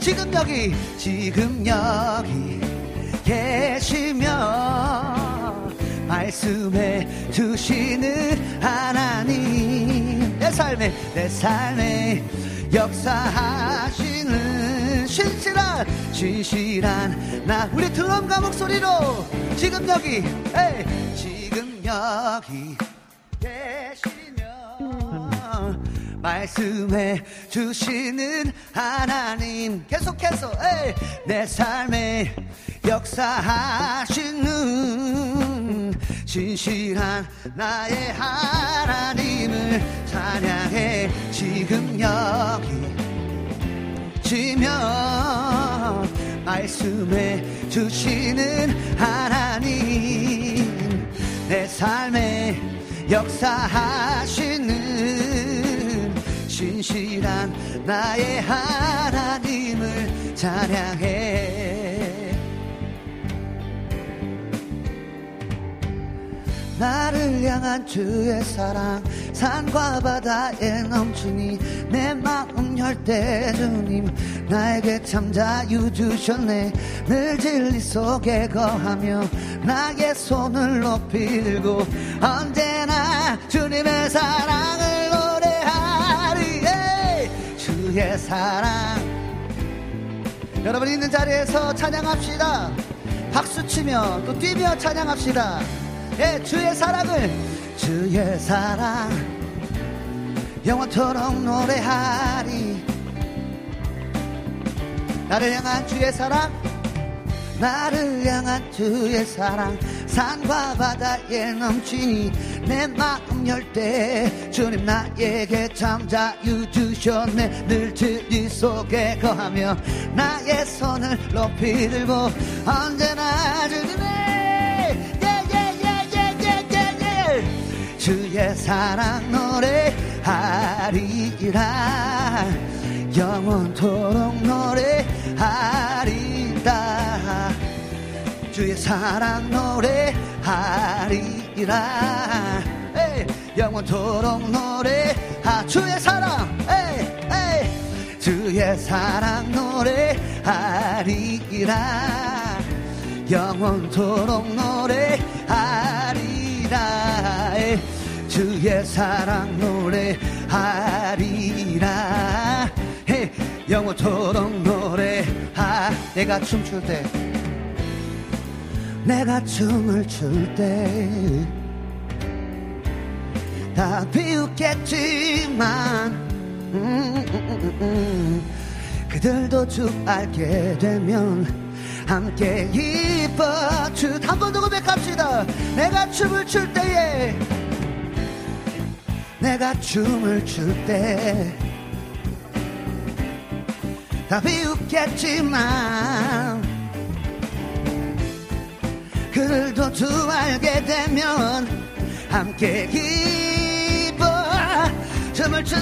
[SPEAKER 1] 지금 여기 지금 여기 계시며 말씀해 주시는 하나님 내 삶에 내 삶에 역사하시는 신실한 신실한 나 우리 드럼과 목소리로 지금 여기 에이, 지금 여기 계시며 말씀해 주시는 하나님. 계속해서 에이, 내 삶에 역사하시는 신실한 나의 하나님을 찬양해. 지금 여기 지며 말씀해 주시는 하나님. 내 삶에 역사하시는 신실한 나의 하나님을 찬양해 나를 향한 주의 사랑 산과 바다에 넘치니 내 마음 열때 주님 나에게 참 자유 주셨네 늘 진리 속에 거하며 나의 손을 높이 들고 언제나 주님의 사랑을. 주의 사랑. 여러분 있는 자리에서 찬양합시다. 박수 치며 또 뛰며 찬양합시다. 예, 주의 사랑을 주의 사랑. 영원토록 노래하리. 나를 향한 주의 사랑 나를 향한 주의 사랑 산과 바다에 넘치니 내 마음 열 때 주님 나에게 참 자유 주셨네. 늘 진리 속에 거하며 나의 손을 높이 들고 언제나 주님의 예예예예예예예. 주의 사랑 노래하리라 영원토록 노래하리라 주의 사랑 노래하리라. 에이, 영원토록 노래하 주의 사랑. 에이, 에이, 주의 사랑 노래하리라. 영원토록 노래하리라. 주의 사랑 노래하리라 영원토록 노래하. 내가 춤출 때. 내가 춤을 출 때. 다 비웃겠지만 음, 음, 음. 그들도 주 알게 되면 함께 기뻐 주한번 더 고백합시다. 내가 춤을 출 때에. 내가 춤을 출때 다 비웃겠지만 그들도 주 알게 되면 함께 기뻐. 춤을 추게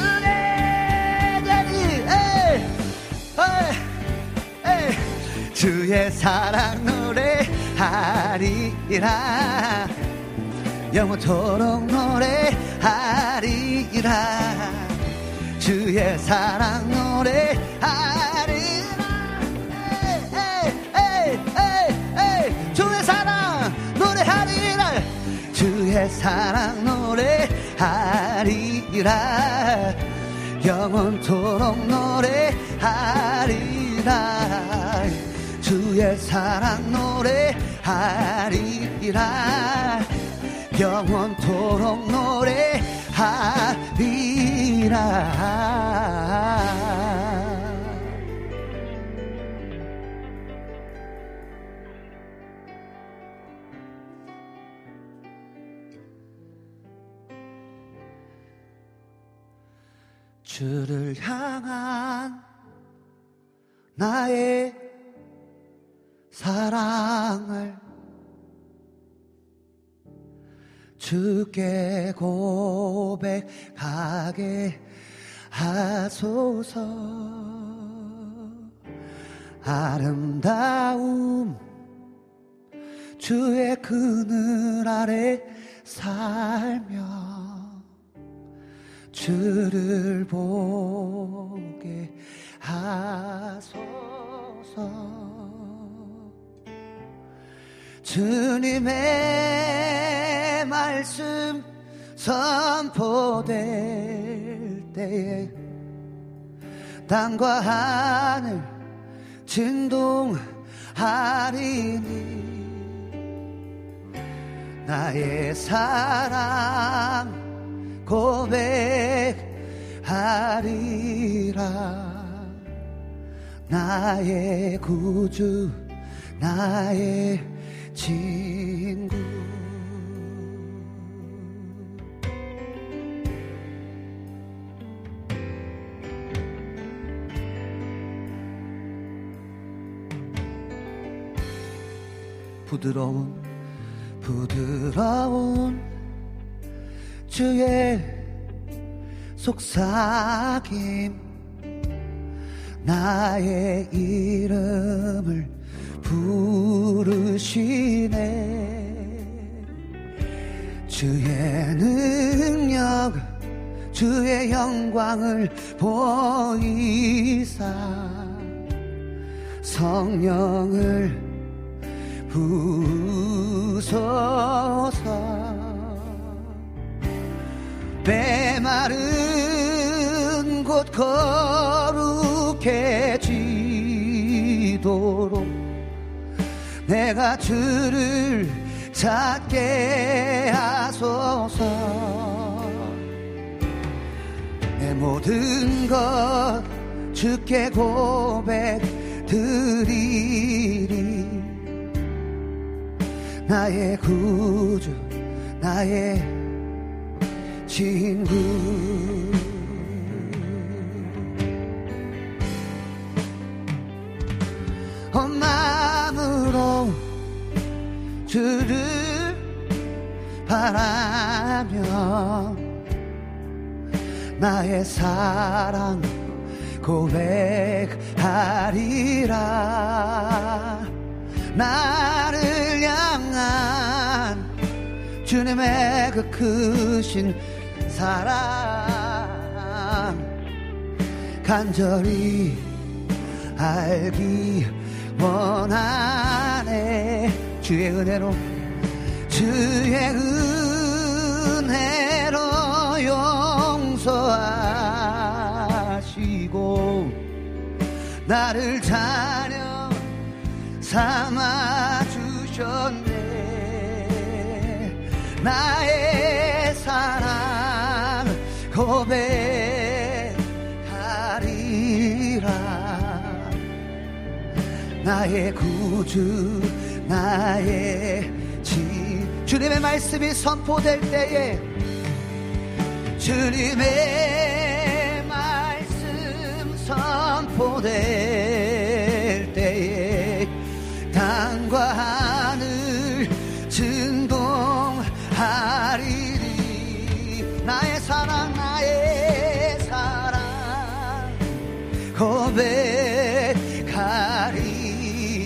[SPEAKER 1] 되니. 주의 사랑 노래하리라. 영원토록 노래하리라 주의 사랑 에이, 에이. 주의 사랑 노래하리라. 주의 사랑 노래하리라. 영원토록 노래하리라. 주의 사랑 노래하리라. 영원토록 노래하리라 주를 향한 나의 사랑을 주께 고백하게 하소서. 아름다움 주의 그늘 아래 살며 주를 보게 하소서 주님의 말씀 선포될 때에 땅과 하늘 진동하리니 나의 사랑 고백하리라. 나의 구주 나의 친구. 부드러운 부드러운 주의 속삭임 나의 이름을 부르시네. 주의 능력 주의 영광을 보이사 성령을 부소서. 메마른 곳 거룩해지도록 내가 주를 찾게 하소서. 내 모든 것 주께 고백 드리리. 나의 구주 나의 친구 마음으로 주를 바라며 나의 사랑 고백하리라. 나를 향한 주님의 그 크신 사랑 간절히 알기 원하네. 주의 은혜로 주의 은혜로 용서하시고 나를 자녀 삼아 주셨네. 나의 사랑 고백 나의 구주 나의 지 주님의 말씀이 선포될 때에 주님의 말씀 선포될 때에 땅과 하늘 진동하리리 나의 사랑 나의 사랑 고백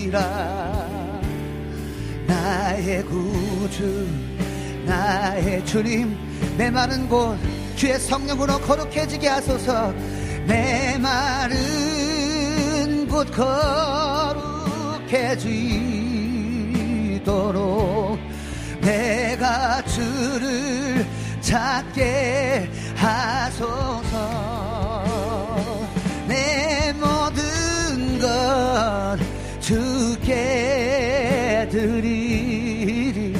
[SPEAKER 1] 하리라 나의 구주 나의 주님 내 마른 곳 주의 성령으로 거룩해지게 하소서. 내 마른 곳 거룩해지도록 내가 주를 찾게 하소서. 내 모든 것 주께 드리리?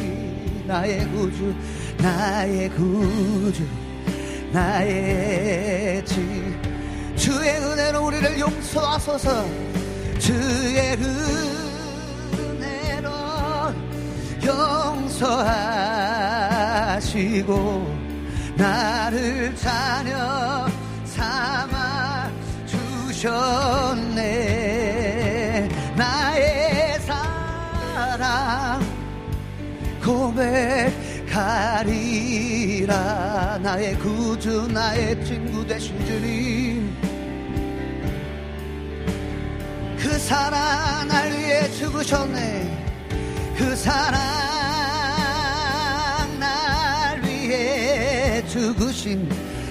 [SPEAKER 1] 나의 구주 나의 구주 나의 지. 주의 은혜로 우리를 용서하소서. 주의 은혜로 용서하시고 나를 자녀 삼아 주셨네 나의 사랑 고백하리라. 나의 구주 나의 친구 되신 주님. 그 사랑 날 위해 죽으셨네. 그 사랑 날 위해 죽으신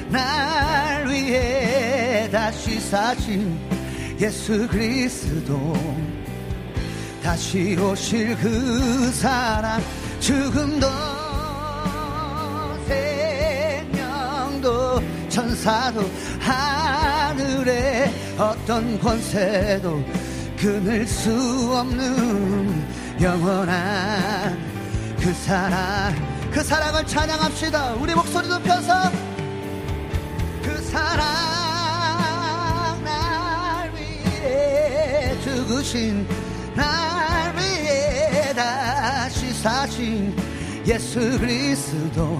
[SPEAKER 1] 날 위해 다시 사신 예수 그리스도. 다시 오실 그 사랑 죽음도 생명도 천사도 하늘의 어떤 권세도 끊을 수 없는 영원한 그 사랑. 그 사랑을 찬양합시다. 우리 목소리 높여서 그 사랑 죽으신 날 위해 다시 사신 예수 그리스도.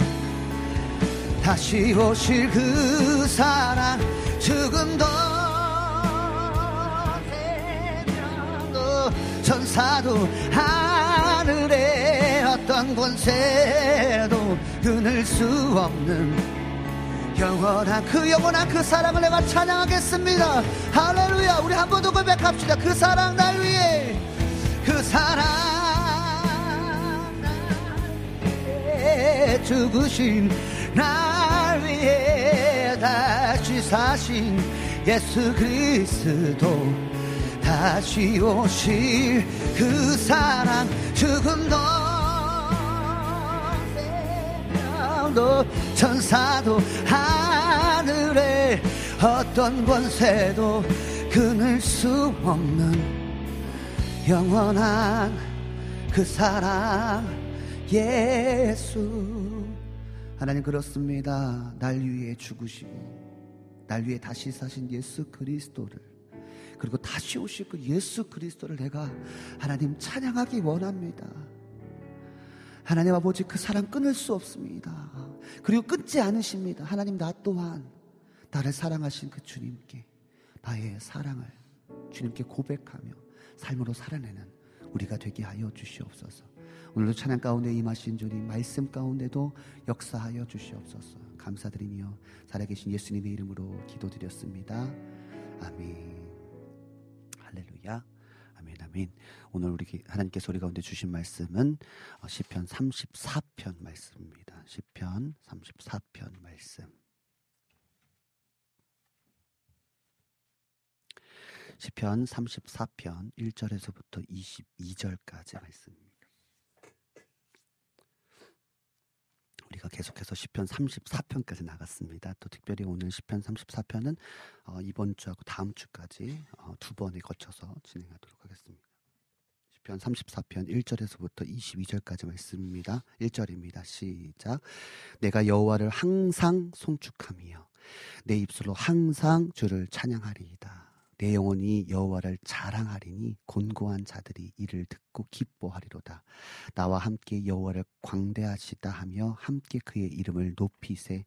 [SPEAKER 1] 다시 오실 그 사랑 죽음도 생명도 천사도 하늘의 어떤 권세도 끊을 수 없는 영원한 그 영원한 그 사랑을 내가 찬양하겠습니다. 할렐루야. 우리 한 번 더 고백합시다. 그 사랑 날 위해. 그 사랑 날 위해 죽으신 날 위해 다시 사신 예수 그리스도 다시 오실 그 사랑 죽음도 생명도 천사도 하늘의 어떤 권세도 끊을 수 없는 영원한 그 사랑 예수. 하나님 그렇습니다. 날 위해 죽으시고 날 위해 다시 사신 예수 그리스도를 그리고 다시 오실 그 예수 그리스도를 내가 하나님 찬양하기 원합니다. 하나님 아버지 그 사랑 끊을 수 없습니다 그리고 끊지 않으십니다 하나님 나 또한 나를 사랑하신 그 주님께 나의 사랑을 주님께 고백하며 삶으로 살아내는 우리가 되게 하여 주시옵소서. 오늘도 찬양 가운데 임하신 주님 말씀 가운데도 역사하여 주시옵소서. 감사드리며 살아계신 예수님의 이름으로 기도드렸습니다. 아멘. 할렐루야. 아멘 아멘. 오늘 우리 하나님께서 우리 가운데 주신 말씀은 어, 시편 34편 말씀입니다. 시편 34편 말씀. 시편 34편 1절에서부터 22절까지 말씀입니다. 우리가 계속해서 시편 34편까지 나갔습니다. 또 특별히 오늘 시편 34편은 어, 이번 주하고 다음 주까지 어, 두 번에 거쳐서 진행하도록 하겠습니다. 시편 34편 1절에서부터 22절까지 말씀입니다. 1절입니다. 시작. 내가 여호와를 항상 송축하며 내 입술로 항상 주를 찬양하리이다. 내 영혼이 여호와를 자랑하리니 곤고한 자들이 이를 듣고 기뻐하리로다. 나와 함께 여호와를 광대하시다 하며 함께 그의 이름을 높이세.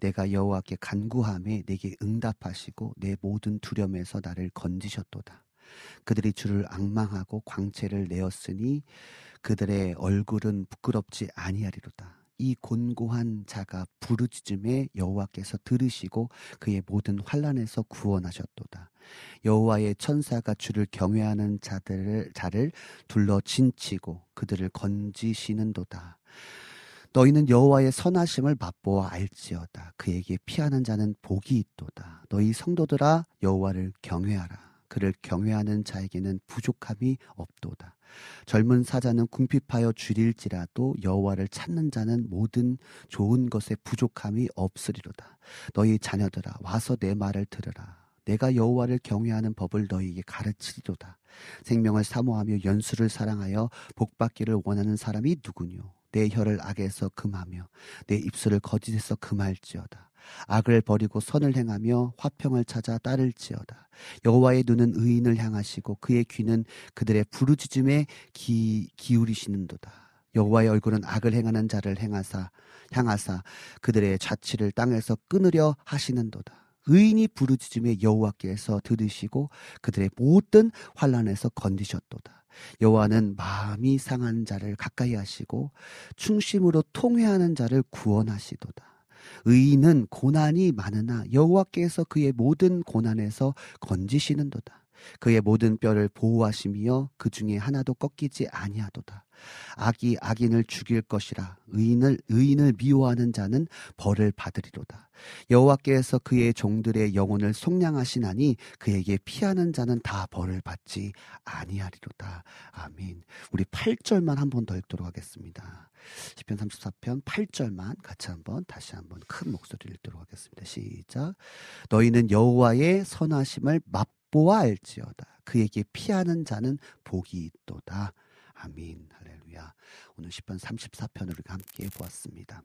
[SPEAKER 1] 내가 여호와께 간구함에 내게 응답하시고 내 모든 두려움에서 나를 건지셨도다. 그들이 주를 악망하고 광채를 내었으니 그들의 얼굴은 부끄럽지 아니하리로다. 이 곤고한 자가 부르짖음에 여호와께서 들으시고 그의 모든 환란에서 구원하셨도다. 여호와의 천사가 주를 경외하는 자들을 자를 둘러 진치고 그들을 건지시는도다. 너희는 여호와의 선하심을 맛보아 알지어다. 그에게 피하는 자는 복이 있도다. 너희 성도들아 여호와를 경외하라. 그를 경외하는 자에게는 부족함이 없도다. 젊은 사자는 궁핍하여 줄일지라도 여호와를 찾는 자는 모든 좋은 것에 부족함이 없으리로다. 너희 자녀들아 와서 내 말을 들으라. 내가 여호와를 경외하는 법을 너희에게 가르치리로다. 생명을 사모하며 연수를 사랑하여 복받기를 원하는 사람이 누구뇨? 내 혀를 악에서 금하며 내 입술을 거짓에서 금할지어다. 악을 버리고 선을 행하며 화평을 찾아 따를지어다. 여호와의 눈은 의인을 향하시고 그의 귀는 그들의 부르짖음에 기, 기울이시는도다. 여호와의 얼굴은 악을 행하는 자를 행하사 향하사 그들의 자취를 땅에서 끊으려 하시는도다. 의인이 부르짖음에 여호와께서 들으시고 그들의 모든 환란에서 건지셨도다. 여호와는 마음이 상한 자를 가까이 하시고 충심으로 통회하는 자를 구원하시도다. 의인은 고난이 많으나 여호와께서 그의 모든 고난에서 건지시는도다. 그의 모든 뼈를 보호하시며 그 중에 하나도 꺾이지 아니하도다. 악이 악인을 죽일 것이라 의인을 의인을 미워하는 자는 벌을 받으리로다. 여호와께서 그의 종들의 영혼을 속량하시나니 그에게 피하는 자는 다 벌을 받지 아니하리로다. 아멘. 우리 8절만 한 번 더 읽도록 하겠습니다. 시편 34편 8절만 같이 한번 다시 한번 큰 목소리를 읽도록 하겠습니다. 시작. 너희는 여호와의 선하심을 맛 보아 알지어다. 그에게 피하는 자는 복이 있도다. 아민. 할렐루야. 오늘 시편 34편을 우리가 함께 보았습니다.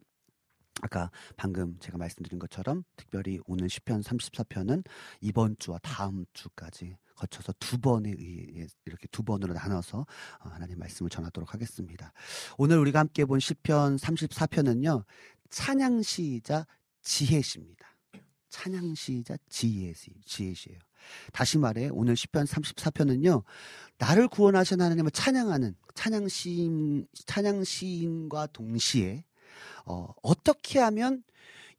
[SPEAKER 1] 아까 방금 제가 말씀드린 것처럼 특별히 오늘 시편 34편은 이번 주와 다음 주까지 거쳐서 두 번에 의해 이렇게 두 번으로 나눠서 어, 하나님 말씀을 전하도록 하겠습니다. 오늘 우리가 함께 본 시편 34편은요. 찬양시이자 지혜시입니다. 찬양시이자 지혜시, 지혜시예요. 다시 말해 오늘 시편 34편은요. 나를 구원하신 하나님을 찬양하는 찬양시인 찬양시인과 동시에 어, 어떻게 하면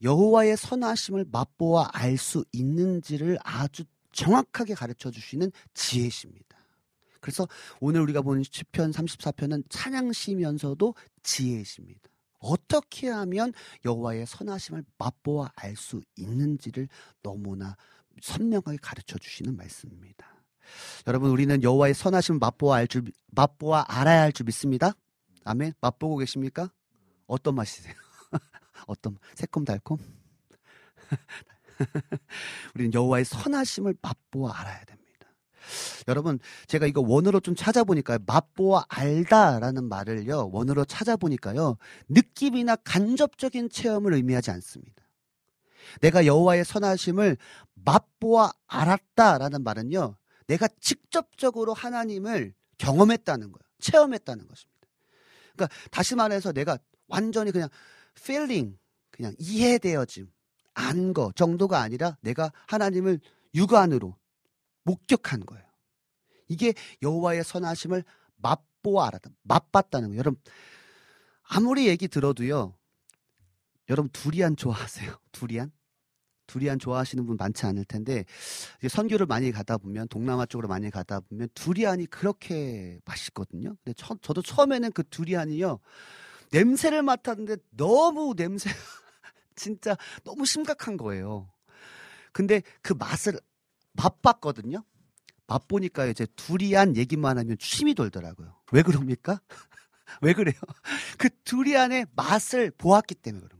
[SPEAKER 1] 여호와의 선하심을 맛보아 알 수 있는지를 아주 정확하게 가르쳐 주시는 지혜십니다. 그래서 오늘 우리가 본 시편 34편은 찬양시면서도 지혜십니다. 어떻게 하면 여호와의 선하심을 맛보아 알 수 있는지를 너무나 선명하게 가르쳐 주시는 말씀입니다. 여러분 우리는 여호와의 선하심을 맛보아 알줄 맛보아 알아야 할 줄 믿습니다. 아멘. 맛보고 계십니까? 어떤 맛이세요? 어떤 새콤달콤? 우리는 여호와의 선하심을 맛보아 알아야 됩니다. 여러분, 제가 이거 원어로 좀 찾아보니까요. 맛보아 알다라는 말을요. 원어로 찾아보니까요. 느낌이나 간접적인 체험을 의미하지 않습니다. 내가 여호와의 선하심을 맛보아 알았다라는 말은요. 내가 직접적으로 하나님을 경험했다는 거예요. 체험했다는 것입니다. 그러니까 다시 말해서 내가 완전히 그냥 feeling, 그냥 이해되어짐, 안 거 정도가 아니라 내가 하나님을 육안으로 목격한 거예요. 이게 여호와의 선하심을 맛보아 알았다. 맛봤다는 거예요. 여러분 아무리 얘기 들어도요. 여러분 두리안 좋아하세요? 두리안? 두리안 좋아하시는 분 많지 않을 텐데 선교를 많이 가다 보면 동남아 쪽으로 많이 가다 보면 두리안이 그렇게 맛있거든요. 근데 저, 저도 처음에는 그 두리안이요 냄새를 맡았는데 너무 냄새 진짜 너무 심각한 거예요. 근데 그 맛을 맛봤거든요. 맛보니까 이제 두리안 얘기만 하면 침이 돌더라고요. 왜 그럽니까? 왜 그래요? 그 두리안의 맛을 보았기 때문에 그런 거예요.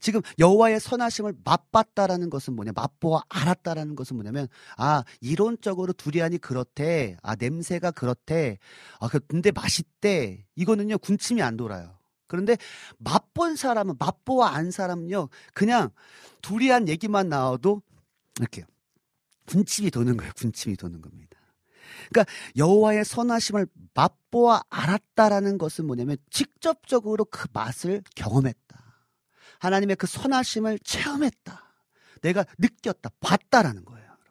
[SPEAKER 1] 지금 여호와의 선하심을 맛봤다라는 것은 뭐냐? 맛보아 알았다라는 것은 뭐냐면 아 이론적으로 두리안이 그렇대. 아 냄새가 그렇대. 아 그, 근데 맛있대. 이거는요 군침이 안 돌아요. 그런데 맛본 사람은 맛보아 안 사람은요 그냥 두리안 얘기만 나와도 이렇게 군침이 도는 거예요. 군침이 도는 겁니다. 그러니까 여호와의 선하심을 맛보아 알았다라는 것은 뭐냐면 직접적으로 그 맛을 경험했다. 하나님의 그 선하심을 체험했다. 내가 느꼈다, 봤다라는 거예요. 여러분.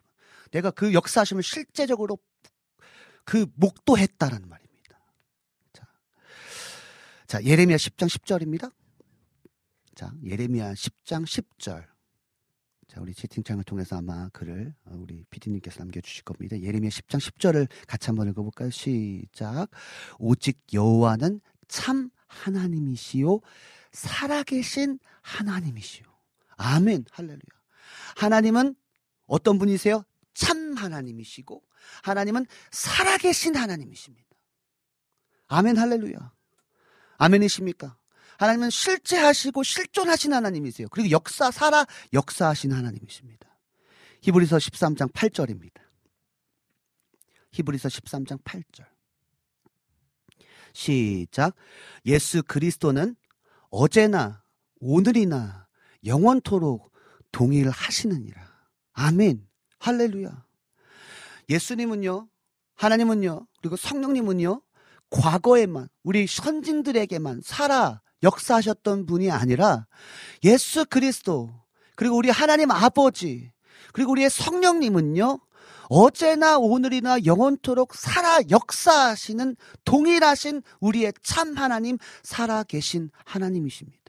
[SPEAKER 1] 내가 그 역사하심을 실제적으로 그 목도했다라는 말입니다. 자, 자 예레미야 10장 10절입니다. 자, 예레미야 10장 10절. 자, 우리 채팅창을 통해서 아마 글을 어, 우리 PD님께서 남겨주실 겁니다. 예레미야 10장 10절을 같이 한번 읽어볼까요? 시작. 오직 여호와는 참 하나님이시요 살아계신 하나님이시요. 아멘. 할렐루야. 하나님은 어떤 분이세요? 참 하나님이시고 하나님은 살아계신 하나님이십니다. 아멘. 할렐루야. 아멘이십니까? 하나님은 실제하시고 실존하신 하나님이세요. 그리고 역사 살아 역사하신 하나님이십니다. 히브리서 13장 8절입니다. 히브리서 13장 8절. 시작. 예수 그리스도는 어제나 오늘이나 영원토록 동일하시느니라. 아멘. 할렐루야. 예수님은요, 하나님은요, 그리고 성령님은요, 과거에만, 우리 선진들에게만 살아 역사하셨던 분이 아니라 예수 그리스도, 그리고 우리 하나님 아버지, 그리고 우리의 성령님은요, 어제나 오늘이나 영원토록 살아 역사하시는 동일하신 우리의 참 하나님, 살아 계신 하나님이십니다.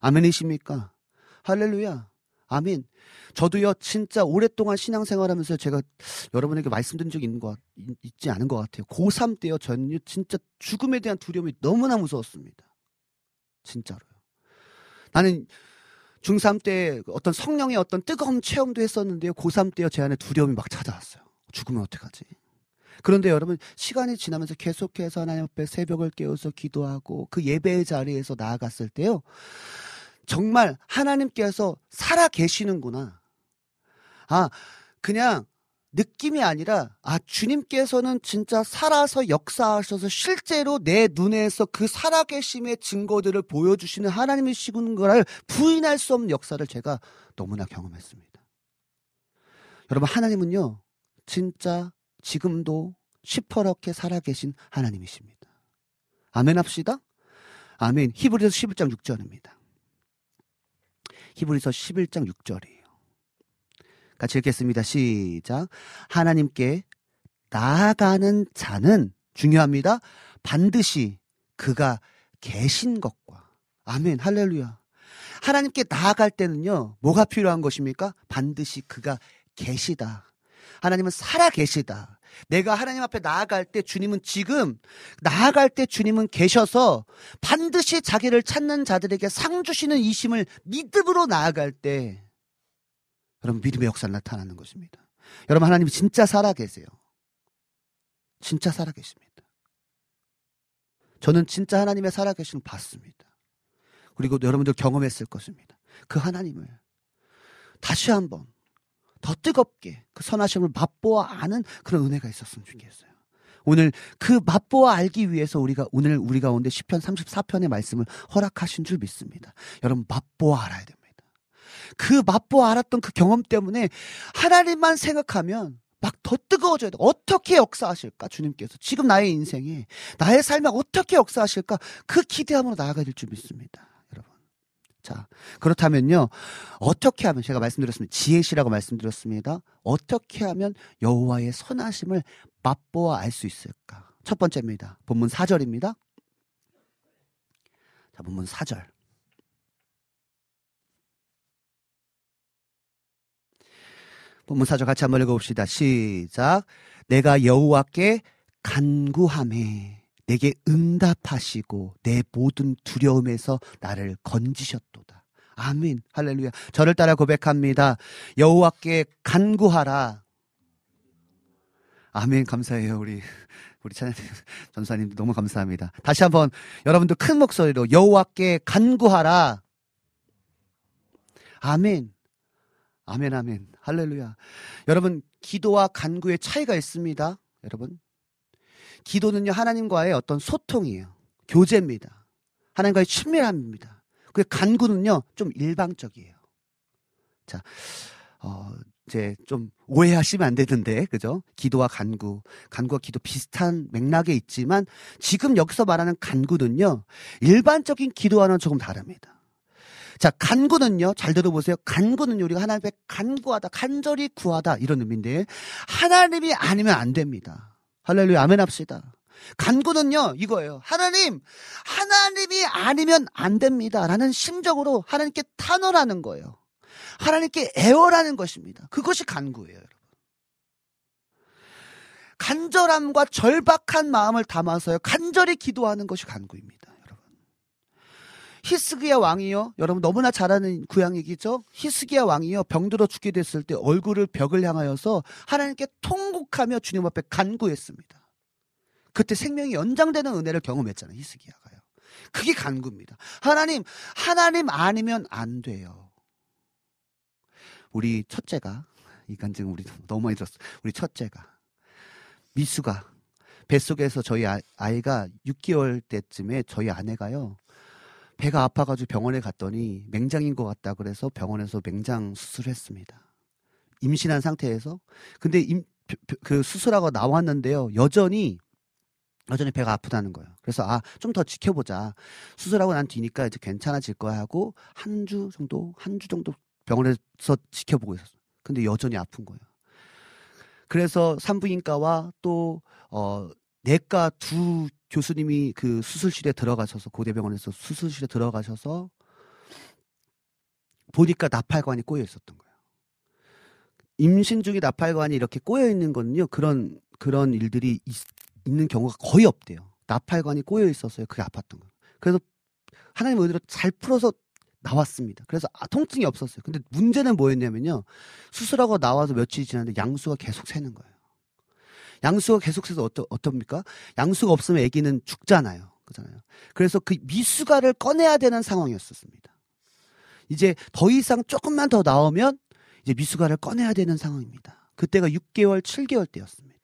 [SPEAKER 1] 아멘이십니까? 할렐루야. 아멘. 저도요, 진짜 오랫동안 신앙생활 하면서 제가 여러분에게 말씀드린 적이 있는 것, 같- 있- 있지 않은 것 같아요. 고3 때요, 저는요, 진짜 죽음에 대한 두려움이 너무나 무서웠습니다. 진짜로요. 나는 중3 때 어떤 성령의 어떤 뜨거운 체험도 했었는데요, 고3 때요, 제 안에 두려움이 막 찾아왔어요. 죽으면 어떡하지? 그런데 여러분, 시간이 지나면서 계속해서 하나님 앞에 새벽을 깨워서 기도하고 그 예배의 자리에서 나아갔을 때요, 정말 하나님께서 살아 계시는구나. 아, 그냥 느낌이 아니라, 아, 주님께서는 진짜 살아서 역사하셔서 실제로 내 눈에서 그 살아계심의 증거들을 보여주시는 하나님이시군 거를 부인할 수 없는 역사를 제가 너무나 경험했습니다. 여러분, 하나님은요, 진짜 지금도 시퍼렇게 살아계신 하나님이십니다. 아멘 합시다. 아멘. 히브리서 11장 6절입니다. 히브리서 11장 6절이에요. 같이 읽겠습니다. 시작. 하나님께 나아가는 자는 중요합니다. 반드시 그가 계신 것과 아멘 할렐루야. 하나님께 나아갈 때는요. 뭐가 필요한 것입니까? 반드시 그가 계시다. 하나님은 살아 계시다. 내가 하나님 앞에 나아갈 때 주님은 지금 나아갈 때 주님은 계셔서 반드시 자기를 찾는 자들에게 상 주시는 이심을 믿음으로 나아갈 때 여러분 믿음의 역사가 나타나는 것입니다. 여러분 하나님이 진짜 살아 계세요. 진짜 살아 계십니다. 저는 진짜 하나님의 살아 계심을 봤습니다. 그리고 여러분들 경험했을 것입니다. 그 하나님을 다시 한번 더 뜨겁게 그 선하심을 맛보아 아는 그런 은혜가 있었으면 좋겠어요. 오늘 그 맛보아 알기 위해서 우리가 오늘 우리 가운데 10편 34편의 말씀을 허락하신 줄 믿습니다. 여러분 맛보아 알아야 됩니다. 그 맛보아 알았던 그 경험 때문에 하나님만 생각하면 막 더 뜨거워져야 돼. 어떻게 역사하실까? 주님께서 지금 나의 인생에 나의 삶에 어떻게 역사하실까? 그 기대함으로 나아가야 될 줄 믿습니다. 여러분. 자, 그렇다면요. 어떻게 하면 제가 말씀드렸습니다. 지혜시라고 말씀드렸습니다. 어떻게 하면 여호와의 선하심을 맛보아 알 수 있을까? 첫 번째입니다. 본문 4절입니다. 자, 본문 4절. 본문 4절 같이 한번 읽어봅시다. 시작. 내가 여호와께 간구함에 내게 응답하시고 내 모든 두려움에서 나를 건지셨도다. 아멘. 할렐루야. 저를 따라 고백합니다. 여호와께 간구하라. 아멘. 감사해요. 우리 우리 찬양 전사님 너무 감사합니다. 다시 한번 여러분들 큰 목소리로 여호와께 간구하라. 아멘. 아멘 아멘. 할렐루야. 여러분 기도와 간구의 차이가 있습니다. 여러분. 기도는요 하나님과의 어떤 소통이에요. 교제입니다. 하나님과의 친밀함입니다. 그 간구는요 좀 일방적이에요. 자, 어, 이제 좀 오해하시면 안 되는데, 그죠? 기도와 간구. 간구와 기도 비슷한 맥락에 있지만 지금 여기서 말하는 간구는요, 일반적인 기도와는 조금 다릅니다. 자, 간구는요, 잘 들어보세요. 간구는요, 우리가 하나님께 간구하다, 간절히 구하다, 이런 의미인데, 하나님이 아니면 안 됩니다. 할렐루야, 아멘 합시다. 간구는요, 이거예요. 하나님, 하나님이 아니면 안 됩니다. 라는 심정으로 하나님께 탄원하는 거예요. 하나님께 애원하는 것입니다. 그것이 간구예요, 여러분. 간절함과 절박한 마음을 담아서요, 간절히 기도하는 것이 간구입니다. 히스기야 왕이요, 여러분 너무나 잘 아는 구약 얘기죠? 히스기야 왕이요, 병들어 죽게 됐을 때 얼굴을 벽을 향하여서 하나님께 통곡하며 주님 앞에 간구했습니다. 그때 생명이 연장되는 은혜를 경험했잖아요, 히스기야가요. 그게 간구입니다. 하나님, 하나님 아니면 안 돼요. 우리 첫째가, 이 간증 우리 너무 많이 들었어. 우리 첫째가, 미수가, 뱃속에서 저희 아, 아이가 6개월 때쯤에 저희 아내가요, 배가 아파가지고 병원에 갔더니 맹장인 것 같다 그래서 병원에서 맹장 수술을 했습니다. 임신한 상태에서. 근데 임, 그 수술하고 나왔는데요, 여전히 여전히 배가 아프다는 거예요. 그래서 아, 좀 더 지켜보자. 수술하고 난 뒤니까 이제 괜찮아질 거야 하고 한 주 정도, 한 주 정도 병원에서 지켜보고 있었어요. 근데 여전히 아픈 거예요. 그래서 산부인과와 또, 어, 내과 두 교수님이 그 수술실에 들어가셔서, 고대병원에서 수술실에 들어가셔서 보니까 나팔관이 꼬여 있었던 거예요. 임신 중에 나팔관이 이렇게 꼬여 있는 거는요, 그런, 그런 일들이 있, 있는 경우가 거의 없대요. 나팔관이 꼬여 있었어요. 그게 아팠던 거예요. 그래서 하나님 은혜로 잘 풀어서 나왔습니다. 그래서 아, 통증이 없었어요. 근데 문제는 뭐였냐면요. 수술하고 나와서 며칠이 지났는데 양수가 계속 새는 거예요. 양수가 계속 새서 어떠, 어떻습니까? 양수가 없으면 아기는 죽잖아요. 그잖아요. 그래서 그 미수가를 꺼내야 되는 상황이었었습니다. 이제 더 이상 조금만 더 나오면 이제 미수가를 꺼내야 되는 상황입니다. 그때가 6개월, 7개월 때였습니다.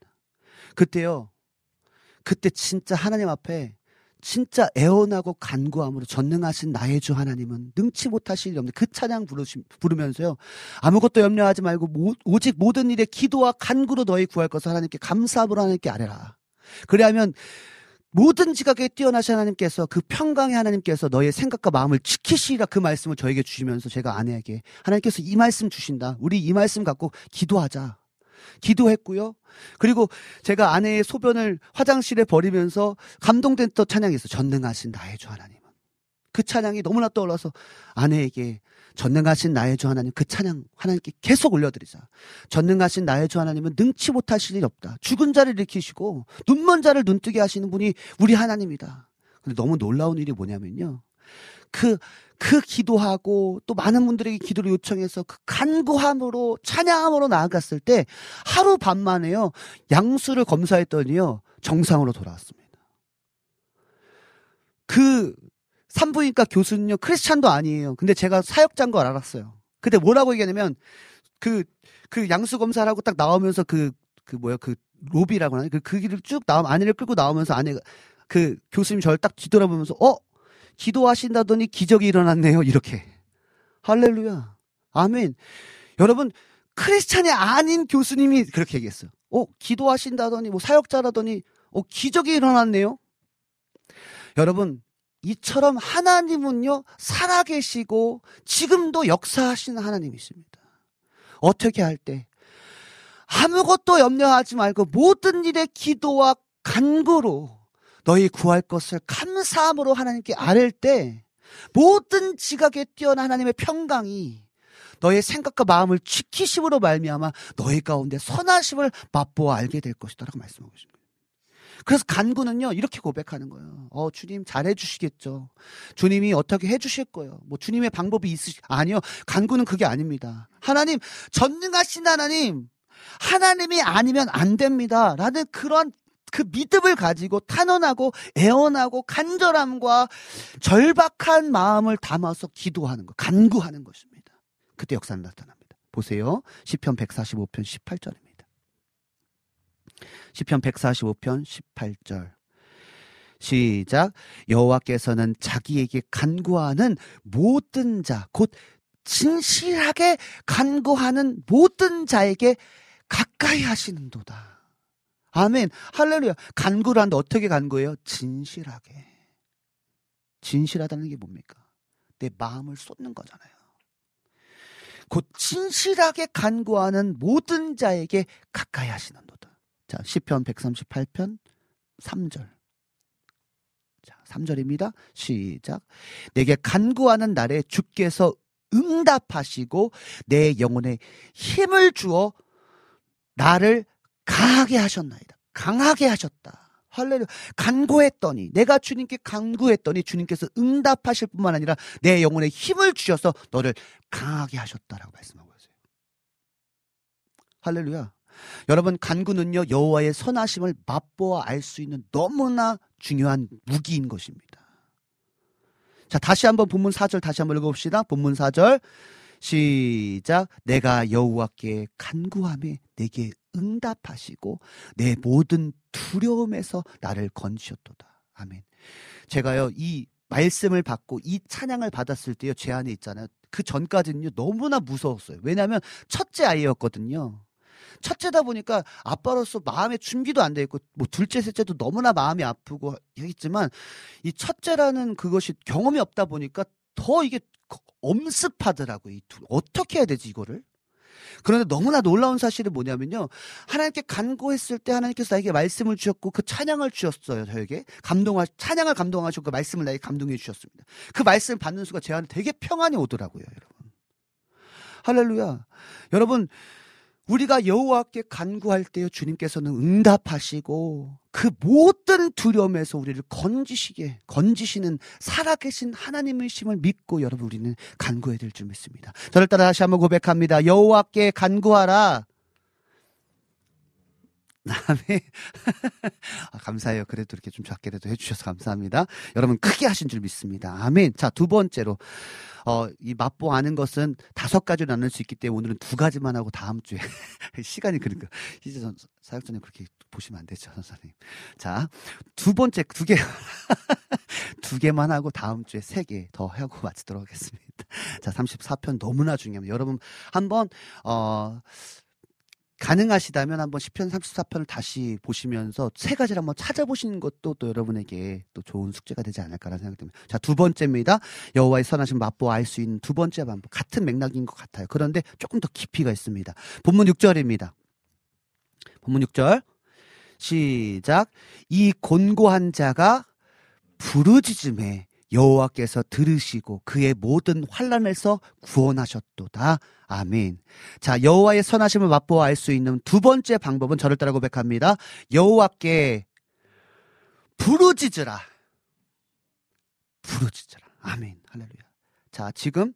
[SPEAKER 1] 그때요. 그때 진짜 하나님 앞에 진짜 애원하고 간구함으로 전능하신 나의 주 하나님은 능치 못하실 일 없는 그 찬양 부르시, 부르면서요. 아무것도 염려하지 말고 모, 오직 모든 일에 기도와 간구로 너희 구할 것을 하나님께 감사함으로 하나님께 아뢰라. 그래야면 모든 지각에 뛰어나신 하나님께서 그 평강의 하나님께서 너의 생각과 마음을 지키시리라 그 말씀을 저에게 주시면서 제가 아내에게 하나님께서 이 말씀 주신다. 우리 이 말씀 갖고 기도하자. 기도했고요. 그리고 제가 아내의 소변을 화장실에 버리면서 감동된 또 찬양이 있어. 전능하신 나의 주 하나님은. 그 찬양이 너무나 떠올라서 아내에게 전능하신 나의 주 하나님 그 찬양 하나님께 계속 올려드리자. 전능하신 나의 주 하나님은 능치 못하실 일 없다. 죽은 자를 일으키시고 눈먼 자를 눈뜨게 하시는 분이 우리 하나님이다. 근데 너무 놀라운 일이 뭐냐면요. 그, 그 기도하고 또 많은 분들에게 기도를 요청해서 그 간구함으로 찬양함으로 나아갔을 때 하루 반 만에요. 양수를 검사했더니요. 정상으로 돌아왔습니다. 그 산부인과 교수는요. 크리스찬도 아니에요. 근데 제가 사역자인 걸 알았어요. 근데 뭐라고 얘기하냐면 그, 그 양수 검사를 하고 딱 나오면서 그, 그 뭐야, 그 로비라고 하나? 그, 그 길을 쭉 나오면 아내를 끌고 나오면서 아내가 그 교수님 저를 딱 뒤돌아보면서 어? 기도하신다더니 기적이 일어났네요. 이렇게. 할렐루야. 아멘. 여러분, 크리스찬이 아닌 교수님이 그렇게 얘기했어요. 어, 기도하신다더니, 뭐 사역자라더니, 어, 기적이 일어났네요. 여러분, 이처럼 하나님은요, 살아계시고, 지금도 역사하시는 하나님이십니다. 어떻게 할 때? 아무것도 염려하지 말고, 모든 일에 기도와 간구로, 너희 구할 것을 감사함으로 하나님께 아랠 때 모든 지각에 뛰어난 하나님의 평강이 너의 생각과 마음을 지키심으로 말미암아 너희 가운데 선하심을 맛보아 알게 될 것이다라고 말씀하고 계십니다. 그래서 간구는요 이렇게 고백하는 거예요. 어 주님 잘해 주시겠죠. 주님이 어떻게 해 주실 거예요. 뭐 주님의 방법이 있으시 아니요 간구는 그게 아닙니다. 하나님 전능하신 하나님 하나님이 아니면 안 됩니다라는 그런 그 믿음을 가지고 탄원하고 애원하고 간절함과 절박한 마음을 담아서 기도하는 것, 간구하는 것입니다. 그때 역사는 나타납니다. 보세요. 시편 145편 18절입니다. 시편 145편 18절. 시작. 여호와께서는 자기에게 간구하는 모든 자, 곧 진실하게 간구하는 모든 자에게 가까이 하시는도다. 아멘. 할렐루야. 간구를 하는데 어떻게 간구해요? 진실하게. 진실하다는 게 뭡니까? 내 마음을 쏟는 거잖아요. 곧 진실하게 간구하는 모든 자에게 가까이 하시는도다. 자, 시편 138편 3절. 자, 3절입니다. 시작. 내게 간구하는 날에 주께서 응답하시고 내 영혼에 힘을 주어 나를 강하게 하셨나이다. 강하게 하셨다. 할렐루야. 간구했더니 내가 주님께 간구했더니 주님께서 응답하실 뿐만 아니라 내 영혼에 힘을 주셔서 너를 강하게 하셨다라고 말씀하고 있어요. 할렐루야. 여러분 간구는요 여호와의 선하심을 맛보아 알 수 있는 너무나 중요한 무기인 것입니다. 자 다시 한번 본문 4절 다시 한번 읽어봅시다. 본문 4절 시작 내가 여호와께 간구함에 내게 응답하시고 내 모든 두려움에서 나를 건지셨도다. 아멘. 제가요 이 말씀을 받고 이 찬양을 받았을 때요 제 안에 있잖아요. 그 전까지는요 너무나 무서웠어요. 왜냐하면 첫째 아이였거든요. 첫째다 보니까 아빠로서 마음의 준비도 안 돼 있고 뭐 둘째 셋째도 너무나 마음이 아프고 했지만 이 첫째라는 그것이 경험이 없다 보니까 더 이게 엄습하더라고 이 둘. 어떻게 해야 되지 이거를? 그런데 너무나 놀라운 사실이 뭐냐면요. 하나님께 간구했을 때 하나님께서 나에게 말씀을 주셨고 그 찬양을 주셨어요. 저에게. 감동하 찬양을 감동하시고 그 말씀을 나에게 감동해 주셨습니다. 그 말씀을 받는 수가 제 안에 되게 평안이 오더라고요, 여러분. 할렐루야. 여러분 우리가 여호와께 간구할 때요 주님께서는 응답하시고 그 모든 두려움에서 우리를 건지시게 건지시는 살아계신 하나님의 심을 믿고 여러분 우리는 간구해야 될 줄 믿습니다. 저를 따라 다시 한번 고백합니다. 여호와께 간구하라. 다음에 아, 감사해요. 그래도 이렇게 좀 작게라도 해주셔서 감사합니다. 여러분 크게 하신 줄 믿습니다. 아멘. 자 두 번째로 어, 이 맛보 아는 것은 다섯 가지로 나눌 수 있기 때문에 오늘은 두 가지만 하고 다음 주에 시간이 그러니까 이제 전 사역자님 그렇게 보시면 안 되죠, 선생님. 자, 두 번째 두 개, 두 개만 하고 다음 주에 세 개 더 하고 마치도록 하겠습니다. 자, 34편 너무나 중요합니다. 여러분 한번 어 가능하시다면 한번 10편 34편을 다시 보시면서 세 가지를 한번 찾아보시는 것도 또 여러분에게 또 좋은 숙제가 되지 않을까라는 생각이 듭니다. 자, 두 번째입니다. 여호와의 선하신 맛보아 알수 있는 두 번째 방법. 같은 맥락인 것 같아요. 그런데 조금 더 깊이가 있습니다. 본문 6절입니다. 본문 6절. 시작. 이 곤고한 자가 부르짖음에 여호와께서 들으시고 그의 모든 환란에서 구원하셨도다. 아멘. 자, 여호와의 선하심을 맛보아 알 수 있는 두 번째 방법은 저를 따라 고백합니다. 여호와께 부르짖으라. 부르짖으라. 아멘. 할렐루야. 자, 지금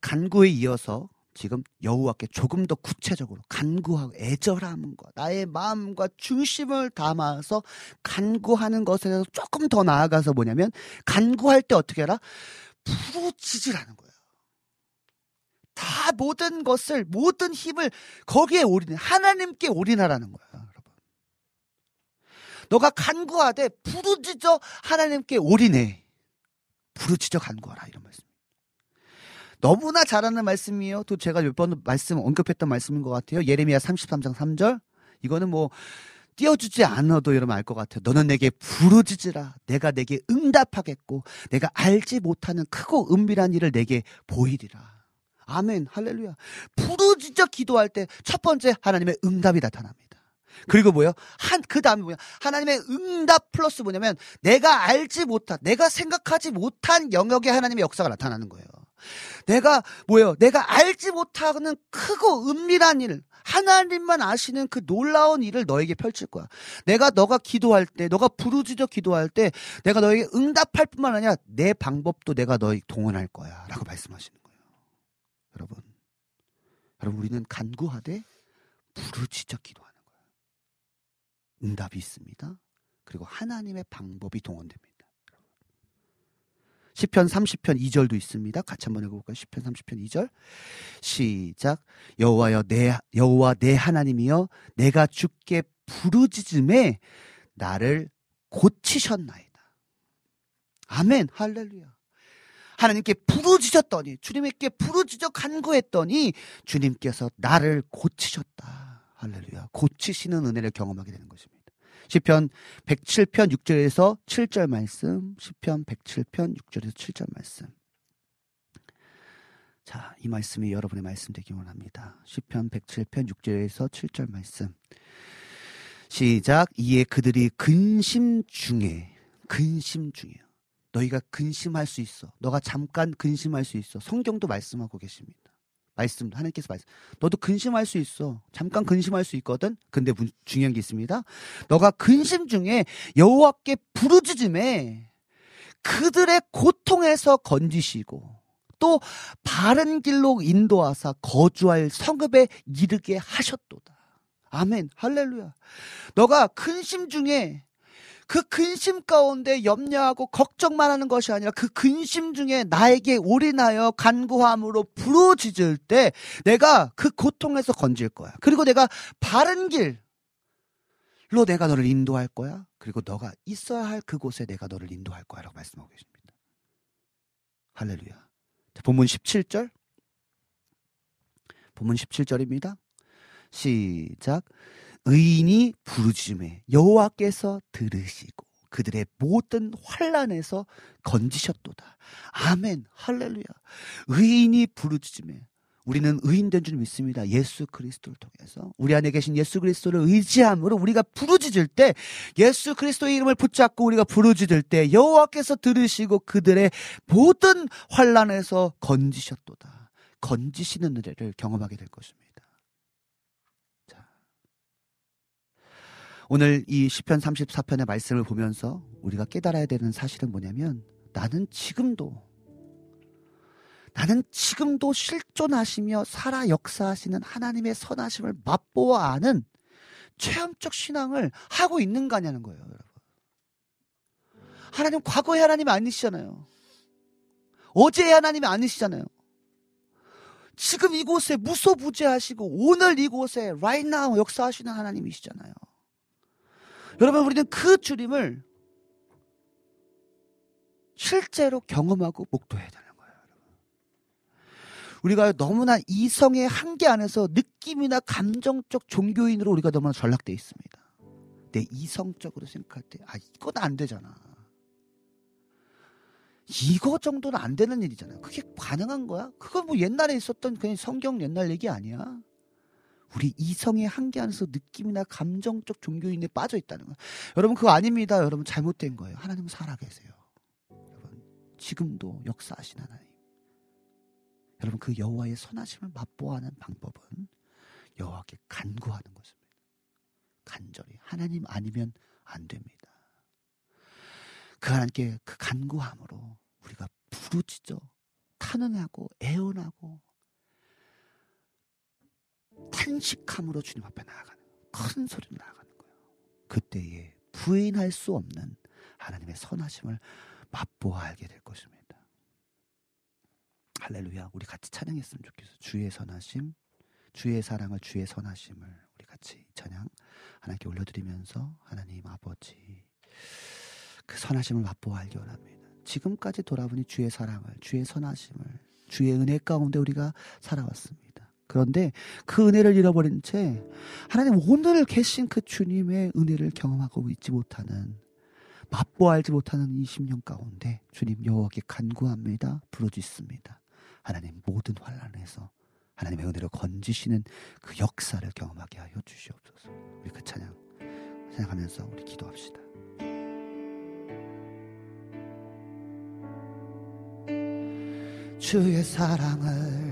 [SPEAKER 1] 간구에 이어서 지금 여호와께 조금 더 구체적으로 간구하고 애절함과 나의 마음과 중심을 담아서 간구하는 것에서 조금 더 나아가서 뭐냐면 간구할 때 어떻게 하라? 부르짖으라는 거예요. 다 모든 것을 모든 힘을 거기에 올인해 하나님께 올인하라는 거야, 여러분. 너가 간구하되 부르짖어 하나님께 올인해. 부르짖어 간구하라 이런 말씀. 너무나 잘하는 말씀이에요. 또 제가 몇 번 말씀 언급했던 말씀인 것 같아요. 예레미야 33장 3절. 이거는 뭐 띄워주지 않아도 여러분 알 것 같아요. 너는 내게 부르짖으라. 내가 내게 응답하겠고 내가 알지 못하는 크고 은밀한 일을 내게 보이리라. 아멘. 할렐루야. 부르짖어 기도할 때 첫 번째 하나님의 응답이 나타납니다. 그리고 뭐요? 한, 그 다음에 뭐야? 하나님의 응답 플러스 뭐냐면 내가 알지 못한, 내가 생각하지 못한 영역에 하나님의 역사가 나타나는 거예요. 내가 뭐예요? 내가 알지 못하는 크고 은밀한 일, 하나님만 아시는 그 놀라운 일을 너에게 펼칠 거야. 내가 너가 기도할 때, 너가 부르짖어 기도할 때, 내가 너에게 응답할 뿐만 아니라 내 방법도 내가 너에게 동원할 거야라고 말씀하시는 거예요. 여러분, 여러분 우리는 간구하되 부르짖어 거예요. 응답이 있습니다. 그리고 하나님의 방법이 동원됩니다. 10편 30편 2절도 있습니다. 같이 한번 읽어 볼까요? 10편 30편 2절. 시작. 여호와여 내 여호와 내 하나님이여 내가 주께 부르짖음에 나를 고치셨나이다. 아멘. 할렐루야. 하나님께 부르짖었더니 주님께 부르짖어 간구했더니 주님께서 나를 고치셨다. 할렐루야. 고치시는 은혜를 경험하게 되는 것입니다. 시편 107편 6절에서 7절 말씀, 시편 107편 6절에서 7절 말씀. 자, 이 말씀이 여러분의 말씀 되기 원합니다. 시편 107편 6절에서 7절 말씀. 시작. 이에 그들이 근심 중에 근심 중이에요. 너희가 근심할 수 있어. 너가 잠깐 근심할 수 있어. 성경도 말씀하고 계십니다. 말씀 하나님께서 말씀. 너도 근심할 수 있어. 잠깐 근심할 수 있거든. 근데 문- 중요한 게 있습니다. 너가 근심 중에 여호와께 부르짖음에 그들의 고통에서 건지시고 또 바른 길로 인도하사 거주할 성읍에 이르게 하셨도다. 아멘. 할렐루야. 너가 근심 중에 그 근심 가운데 염려하고 걱정만 하는 것이 아니라 그 근심 중에 나에게 올인하여 간구함으로 부르짖을 때 내가 그 고통에서 건질 거야. 그리고 내가 바른 길로 내가 너를 인도할 거야. 그리고 너가 있어야 할 그곳에 내가 너를 인도할 거야. 라고 말씀하고 계십니다. 할렐루야. 자, 본문 17절. 본문 17절입니다. 시작. 의인이 부르짖음에 여호와께서 들으시고 그들의 모든 환란에서 건지셨도다. 아멘. 할렐루야. 의인이 부르짖음에 우리는 의인된 줄 믿습니다. 예수 그리스도를 통해서 우리 안에 계신 예수 그리스도를 의지함으로 우리가 부르짖을 때 예수 그리스도의 이름을 붙잡고 우리가 부르짖을 때 여호와께서 들으시고 그들의 모든 환란에서 건지셨도다. 건지시는 은혜를 경험하게 될 것입니다. 오늘 이 시편 34편의 말씀을 보면서 우리가 깨달아야 되는 사실은 뭐냐면 나는 지금도 나는 지금도 실존하시며 살아 역사하시는 하나님의 선하심을 맛보아 아는 체험적 신앙을 하고 있는 거냐는 거예요, 여러분. 하나님 과거의 하나님이 아니시잖아요. 어제의 하나님이 아니시잖아요. 지금 이곳에 무소부재하시고 오늘 이곳에 right now 역사하시는 하나님이시잖아요. 여러분 우리는 그 주님을 실제로 경험하고 목도해야 되는 거예요. 여러분. 우리가 너무나 이성의 한계 안에서 느낌이나 감정적 종교인으로 우리가 너무나 전락돼 있습니다. 내 이성적으로 생각할 때, 아, 이건 안 되잖아. 이거 정도는 안 되는 일이잖아요. 그게 가능한 거야? 그건 뭐 옛날에 있었던 그냥 성경 옛날 얘기 아니야? 우리 이성의 한계 안에서 느낌이나 감정적 종교인에 빠져 있다는 거예요. 여러분 그거 아닙니다. 여러분 잘못된 거예요. 하나님은 살아 계세요. 여러분 지금도 역사하신 하나님. 여러분 그 여호와의 선하심을 맛보아하는 방법은 여호와께 간구하는 것입니다. 간절히 하나님 아니면 안 됩니다. 그 하나님께 그 간구함으로 우리가 부르짖어 탄원하고 애원하고 탄식함으로 주님 앞에 나아가는 큰 소리로 나아가는 거예요. 그때에 부인할 수 없는 하나님의 선하심을 맛보아 알게 될 것입니다. 할렐루야. 우리 같이 찬양했으면 좋겠어요. 주의 선하심, 주의 사랑을 주의 선하심을 우리 같이 찬양 하나님께 올려드리면서 하나님 아버지 그 선하심을 맛보아 알기 원합니다. 지금까지 돌아보니 주의 사랑을, 주의 선하심을, 주의 은혜 가운데 우리가 살아왔습니다. 그런데 그 은혜를 잃어버린 채 하나님 오늘 계신 그 주님의 은혜를 경험하고 있지 못하는 맛보아 알지 못하는 20년 가운데 주님 여호와께 간구합니다. 부르짖습니다. 하나님 모든 환란에서 하나님의 은혜로 건지시는 그 역사를 경험하게 하여 주시옵소서. 우리 그 찬양 찬양하면서 우리 기도합시다. 주의 사랑을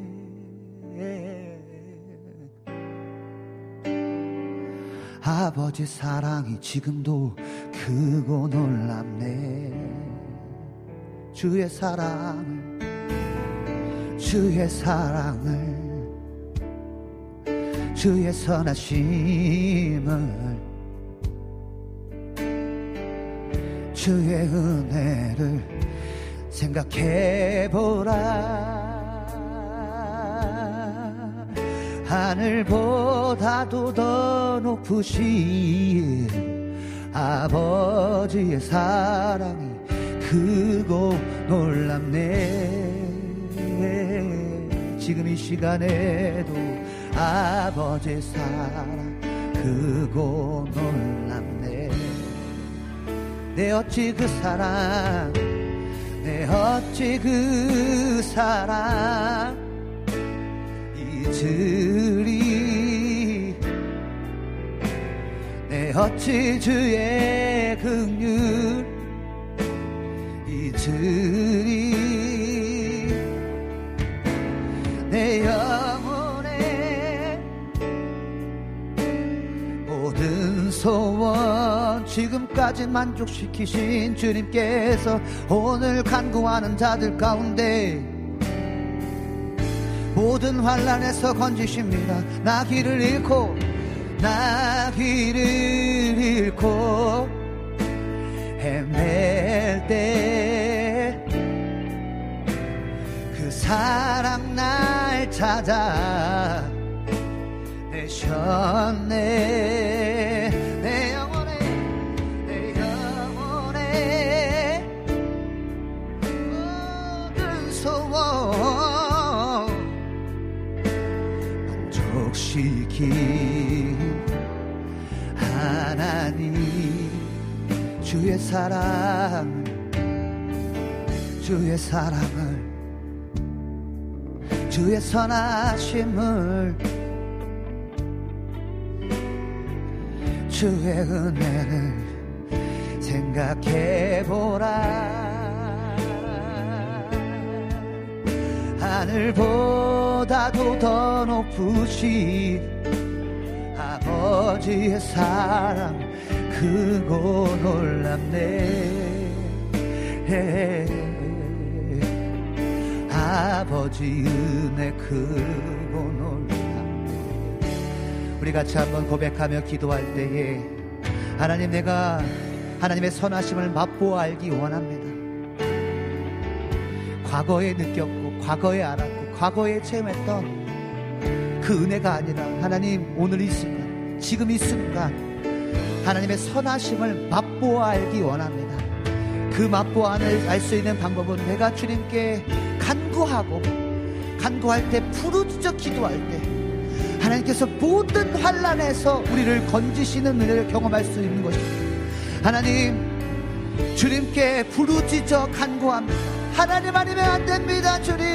[SPEAKER 1] 아버지 사랑이 지금도 크고 놀랍네. 주의 사랑을 주의 사랑을 주의 선하심을 주의 은혜를 생각해보라 하늘보다도 더 높으신 아버지의 사랑이 크고 놀랍네. 지금 이 시간에도 아버지의 사랑 크고 놀랍네. 내 어찌 그 사랑 내 어찌 그 사랑 잊으리 내 어찌 주의 긍휼 잊으리 내 영혼의 모든 소원 지금까지 만족시키신 주님께서 오늘 간구하는 자들 가운데 모든 환란에서 건지십니다. 나 길을 잃고 나 길을 잃고 헤맬 때 그 사랑 날 찾아 내셨네 만족시킨 하나님 주의 사랑 주의 사랑을 주의 선하심을 주의 은혜를 생각해보라. 하늘보다도 더 높으신 아버지의 사랑 크고 놀랍네. 아버지 은혜 크고 놀랍네. 우리 같이 한번 고백하며 기도할 때에 하나님 내가 하나님의 선하심을 맛보아 알기 원합니다. 과거에 느꼈고 과거에 알았고 과거에 체험했던 그 은혜가 아니라 하나님 오늘 이 순간 지금 이 순간 하나님의 선하심을 맛보아 알기 원합니다. 그 맛보아 알 수 있는 방법은 내가 주님께 간구하고 간구할 때 부르짖어 기도할 때 하나님께서 모든 환란에서 우리를 건지시는 은혜를 경험할 수 있는 것입니다. 하나님 주님께 부르짖어 간구합니다. 하나님 아니면 안 됩니다 주님.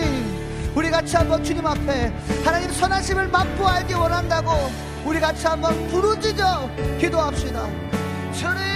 [SPEAKER 1] 우리 같이 한번 주님 앞에 하나님 선하심을 맛보 알기 원한다고 우리 같이 한번 부르짖어 기도합시다. 주님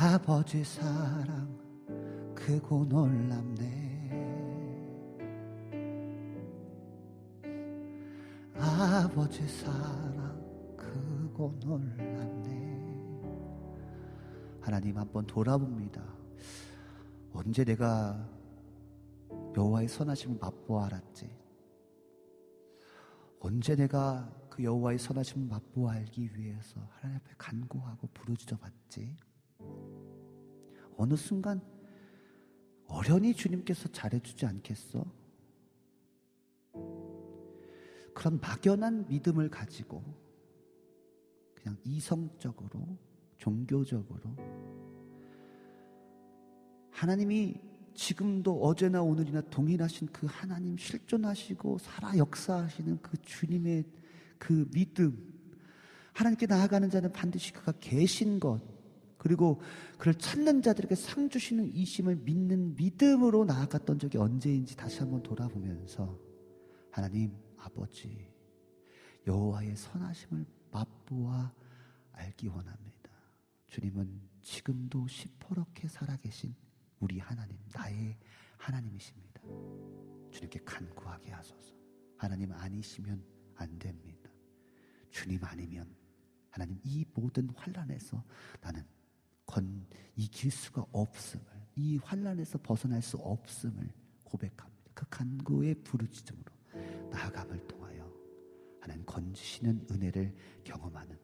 [SPEAKER 1] 아버지 사랑 크고 놀랍네. 아버지 사랑 크고 놀랍네. 하나님 한번 돌아봅니다. 언제 내가 여호와의 선하심을 맛보아 알았지? 언제 내가 그 여호와의 선하심을 맛보아 알기 위해서 하나님 앞에 간구하고 부르짖어 봤지? 어느 순간 어련히 주님께서 잘해주지 않겠어? 그런 막연한 믿음을 가지고 그냥 이성적으로 종교적으로 하나님이 지금도 어제나 오늘이나 동일하신 그 하나님 실존하시고 살아 역사하시는 그 주님의 그 믿음 하나님께 나아가는 자는 반드시 그가 계신 것 그리고 그를 찾는 자들에게 상 주시는 이심을 믿는 믿음으로 나아갔던 적이 언제인지 다시 한번 돌아보면서 하나님 아버지 여호와의 선하심을 맛보아 알기 원합니다. 주님은 지금도 시퍼렇게 살아계신 우리 하나님, 나의 하나님이십니다. 주님께 간구하게 하소서. 하나님 아니시면 안 됩니다. 주님 아니면 하나님 이 모든 환란에서 나는 건 이길 수가 없음을 이 환란에서 벗어날 수 없음을 고백합니다. 그 간구의 부르짖음으로 나아감을 통하여 하나님 건지시는 은혜를 경험하는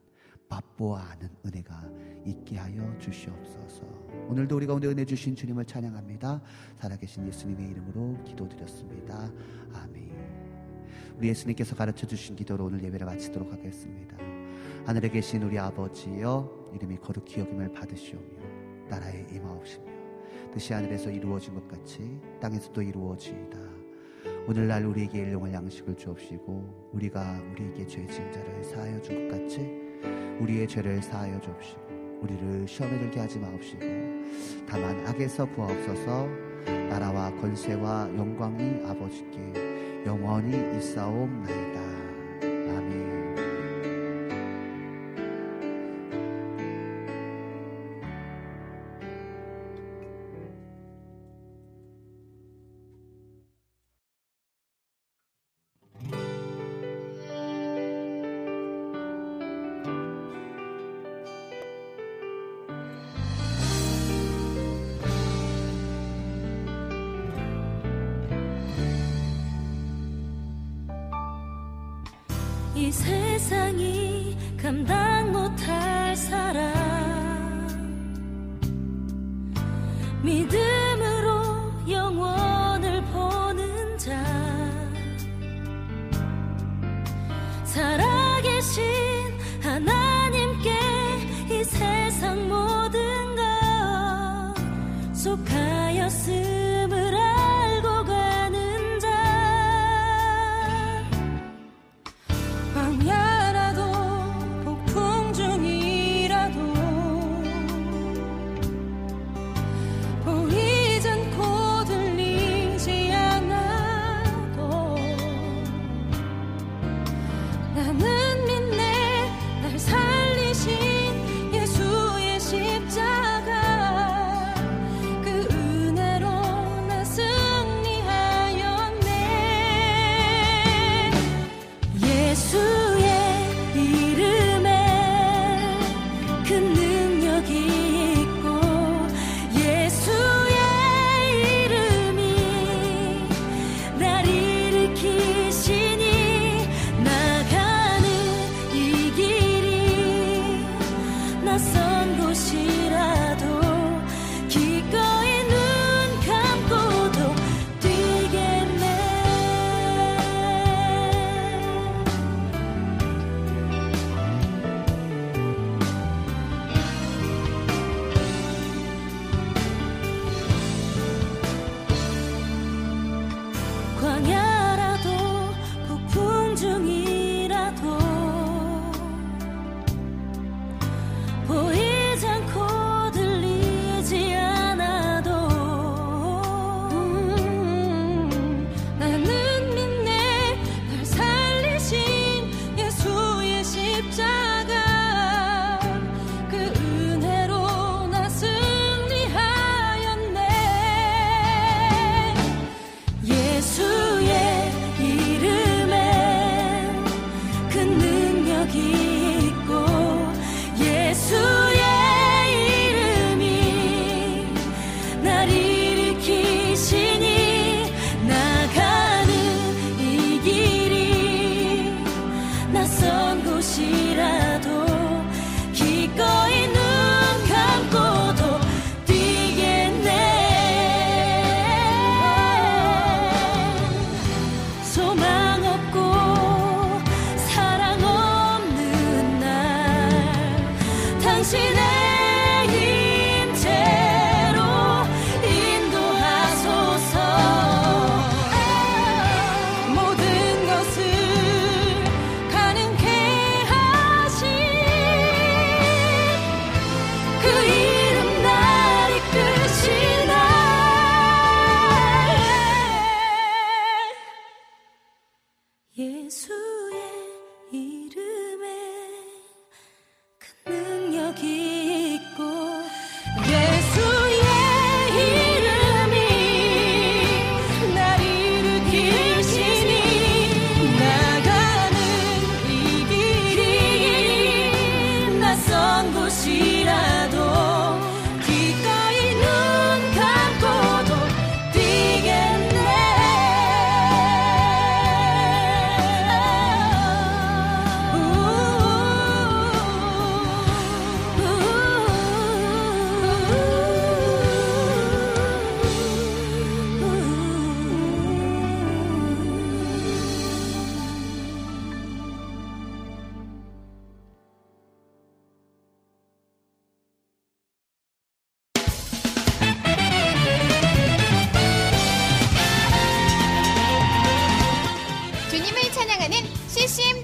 [SPEAKER 1] 맛보아 아는 은혜가 있게 하여 주시옵소서. 오늘도 우리 가운데 은혜 주신 주님을 찬양합니다. 살아계신 예수님의 이름으로 기도드렸습니다. 아멘. 우리 예수님께서 가르쳐 주신 기도로 오늘 예배를 마치도록 하겠습니다. 하늘에 계신 우리 아버지여 이름이 거룩히 여김을 받으시오며 나라에 임하옵시며 뜻이 하늘에서 이루어진 것 같이 땅에서도 이루어지이다. 오늘날 우리에게 일용할 양식을 주옵시고 우리가 우리에게 죄 지은 자를 사하여 준 것 같이 우리의 죄를 사하여 주옵시고 우리를 시험에 들게 하지 마옵시고 다만 악에서 구하옵소서 나라와 권세와 영광이 아버지께 영원히 있사옵나이다 아멘
[SPEAKER 4] 속하였음을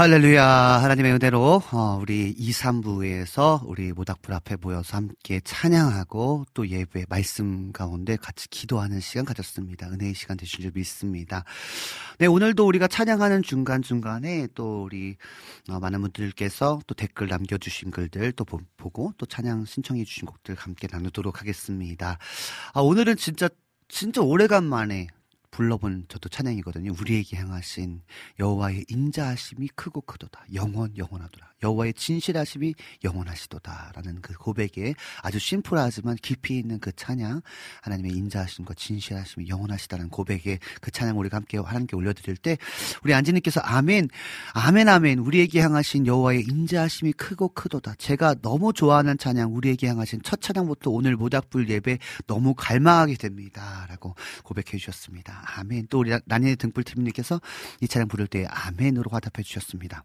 [SPEAKER 1] 할렐루야. 하나님의 은혜로, 어, 우리 2, 3부에서 우리 모닥불 앞에 모여서 함께 찬양하고 또 예배 말씀 가운데 같이 기도하는 시간 가졌습니다. 은혜의 시간 되신 줄 믿습니다. 네, 오늘도 우리가 찬양하는 중간중간에 또 우리 어, 많은 분들께서 또 댓글 남겨주신 글들 또 보고 또 찬양 신청해 주신 곡들 함께 나누도록 하겠습니다. 아, 오늘은 진짜, 진짜 오래간만에 불러본 저도 찬양이거든요. 우리에게 향하신 여호와의 인자하심이 크고 크도다. 영원 영원하도다. 여호와의 진실하심이 영원하시도다라는 그 고백에 아주 심플하지만 깊이 있는 그 찬양 하나님의 인자하심과 진실하심이 영원하시다는 고백에 그 찬양 우리가 함께 하나님께 올려드릴 때 우리 안지님께서 아멘 아멘 아멘 우리에게 향하신 여호와의 인자하심이 크고 크도다. 제가 너무 좋아하는 찬양 우리에게 향하신 첫 찬양부터 오늘 모닥불 예배 너무 갈망하게 됩니다라고 고백해 주셨습니다. 아멘. 또 우리 난의 등불팀님께서 이 찬양 부를 때 아멘으로 화답해 주셨습니다.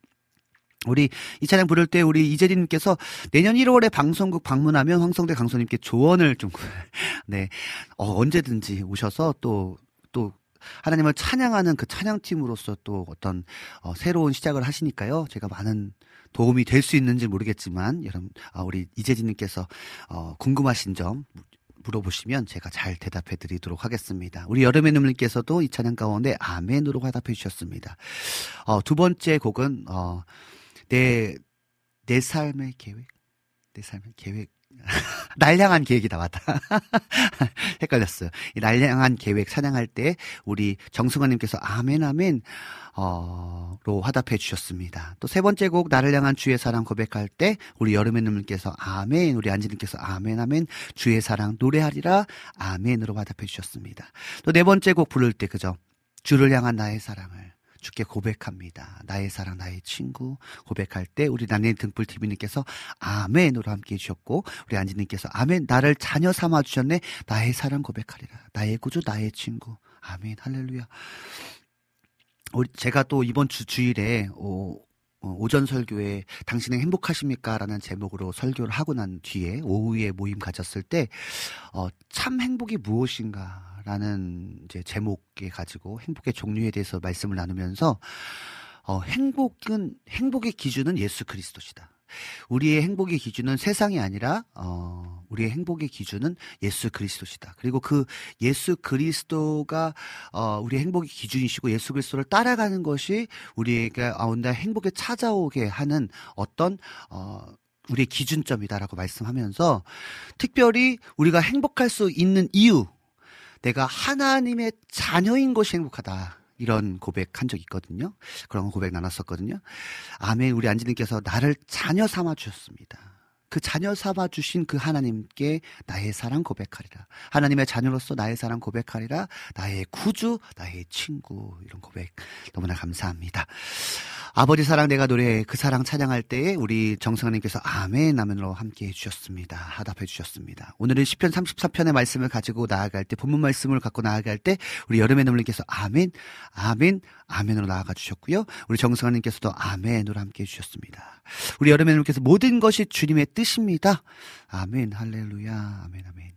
[SPEAKER 1] 우리 이 찬양 부를 때 우리 이재진님께서 내년 1월에 방송국 방문하면 황성대 강소님께 조언을 좀, 네, 어, 언제든지 오셔서 또, 또, 하나님을 찬양하는 그 찬양팀으로서 또 어떤 어, 새로운 시작을 하시니까요. 제가 많은 도움이 될 수 있는지 모르겠지만 여러분 어, 우리 이재진님께서 어, 궁금하신 점 물어보시면 제가 잘 대답해 드리도록 하겠습니다. 우리 여름의 눈물께서도 이 찬양 가운데 아멘으로 화답해 주셨습니다. 어, 두 번째 곡은, 어, 내, 내 삶의 계획? 내 삶의 계획. 날 향한 계획이 나왔다. 헷갈렸어요. 이날 향한 계획 찬양할 때 우리 정승환님께서 아멘 아멘 어, 로 화답해 주셨습니다. 또 세 번째 곡 나를 향한 주의 사랑 고백할 때 우리 여름의 눈물께서 아멘 우리 안지님께서 아멘 아멘 주의 사랑 노래하리라 아멘으로 화답해 주셨습니다. 또 네 번째 곡 부를 때 그죠? 주를 향한 나의 사랑을 주께 고백합니다. 나의 사랑, 나의 친구 고백할 때 우리 나의 등불 TV님께서 아멘으로 함께 해주셨고 우리 안지님께서 아멘 나를 자녀 삼아 주셨네 나의 사랑 고백하리라 나의 구주 나의 친구 아멘 할렐루야. 우리 제가 또 이번 주 주일에 어, 어, 오전 설교에 당신은 행복하십니까? 라는 제목으로 설교를 하고 난 뒤에 오후에 모임 가졌을 때, 어, 참 행복이 무엇인가? 라는 이제 제목에 가지고 행복의 종류에 대해서 말씀을 나누면서, 어, 행복은, 행복의 기준은 예수 그리스도시다. 우리의 행복의 기준은 세상이 아니라 어 우리의 행복의 기준은 예수 그리스도시다. 그리고 그 예수 그리스도가 어 우리의 행복의 기준이시고 예수 그리스도를 따라가는 것이 우리에게 아온다 행복에 찾아오게 하는 어떤 어 우리의 기준점이다라고 말씀하면서 특별히 우리가 행복할 수 있는 이유 내가 하나님의 자녀인 것이 행복하다. 이런 고백한 적 있거든요. 그런 고백 나눴었거든요. 아멘. 우리 안지님께서 나를 자녀 삼아 주셨습니다. 그 자녀 삼아 주신 그 하나님께 나의 사랑 고백하리라. 하나님의 자녀로서 나의 사랑 고백하리라. 나의 구주, 나의 친구 이런 고백 너무나 감사합니다. 아버지 사랑 내가 노래 그 사랑 찬양할 때에 우리 정승아님께서 아멘 아멘으로 함께 해주셨습니다. 하답해 주셨습니다. 오늘은 시편 34편의 말씀을 가지고 나아갈 때 본문 말씀을 갖고 나아갈 때 우리 여름의 눈물님께서 아멘 아멘 아멘으로 나아가 주셨고요. 우리 정승아님께서도 아멘으로 함께 해주셨습니다. 우리 여름의 눈물께서 모든 것이 주님의 뜻 입니다. 아멘 할렐루야 아멘 아멘.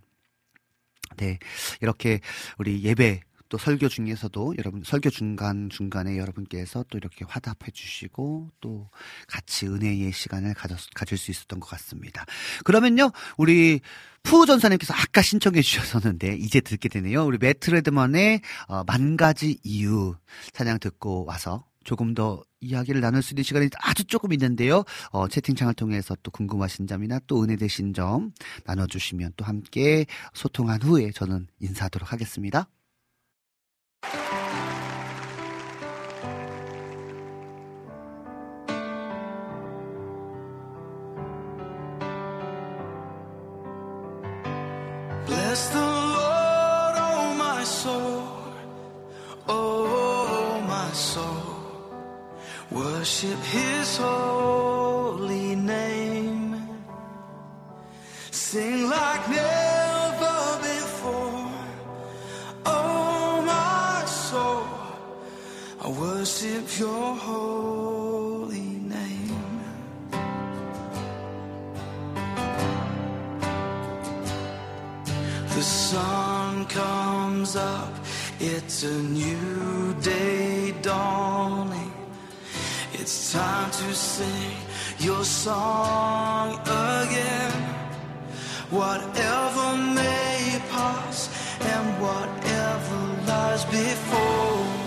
[SPEAKER 1] 네 이렇게 우리 예배 또 설교 중에서도 여러분 설교 중간 중간에 여러분께서 또 이렇게 화답해 주시고 또 같이 은혜의 시간을 가졌, 가질 수 있었던 것 같습니다. 그러면요 우리 푸우 전사님께서 아까 신청해 주셨었는데 이제 듣게 되네요. 우리 매트레드먼의 어, 만 가지 이유 찬양 듣고 와서 조금 더 이야기를 나눌 수 있는 시간이 아주 조금 있는데요. 어, 채팅창을 통해서 또 궁금하신 점이나 또 은혜 되신 점 나눠주시면 또 함께 소통한 후에 저는 인사하도록 하겠습니다.
[SPEAKER 5] Worship His holy name. Sing like never before, oh my soul. I worship Your holy name. The sun comes up, it's a new day dawning. It's time to sing your song again. Whatever may pass and whatever lies before.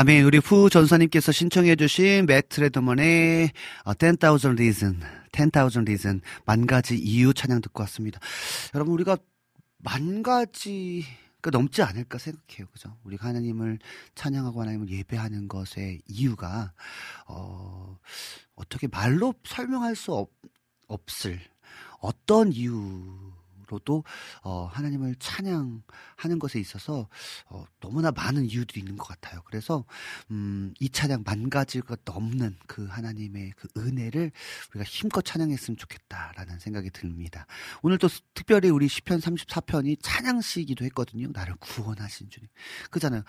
[SPEAKER 1] 아멘. 우리 후 전사님께서 신청해주신 매트 레더먼의 10,000 Reason, 10,000 Reason, 만 가지 이유 찬양 듣고 왔습니다. 여러분, 우리가 만 가지가 넘지 않을까 생각해요. 그죠? 우리가 하나님을 찬양하고 하나님을 예배하는 것의 이유가, 어, 어떻게 말로 설명할 수 없, 없을 어떤 이유 로도 어, 하나님을 찬양하는 것에 있어서 어, 너무나 많은 이유들이 있는 것 같아요. 그래서 음, 이 찬양 만 가지가 넘는 그 하나님의 그 은혜를 우리가 힘껏 찬양했으면 좋겠다라는 생각이 듭니다. 오늘 또 특별히 우리 시편 34편이 찬양시이기도 했거든요. 나를 구원하신 주님. 그잖아요.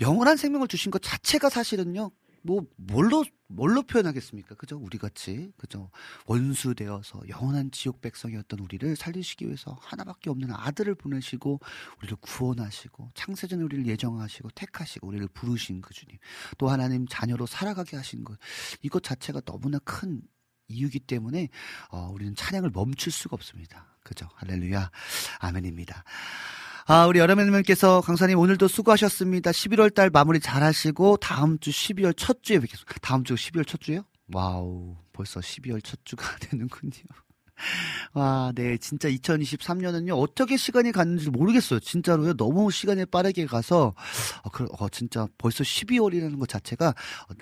[SPEAKER 1] 영원한 생명을 주신 것 자체가 사실은요. 뭐 뭘로 뭘로 표현하겠습니까? 그죠? 우리 같이 그죠? 원수 되어서 영원한 지옥 백성이었던 우리를 살리시기 위해서 하나밖에 없는 아들을 보내시고 우리를 구원하시고 창세전에 우리를 예정하시고 택하시고 우리를 부르신 그 주님. 또 하나님 자녀로 살아가게 하신 것. 이것 자체가 너무나 큰 이유기 때문에 어, 우리는 찬양을 멈출 수가 없습니다. 그죠? 할렐루야. 아멘입니다. 아, 우리 여러분들께서 강사님 오늘도 수고하셨습니다. 11월 달 마무리 잘 하시고 다음 주 12월 첫 주에 뵙겠습니다. 다음 주 12월 첫 주요? 와우. 벌써 12월 첫 주가 되는군요. 와, 네. 진짜 2023년은요, 어떻게 시간이 갔는지 모르겠어요. 진짜로요. 너무 시간이 빠르게 가서, 어, 그, 어, 진짜 벌써 12월이라는 것 자체가,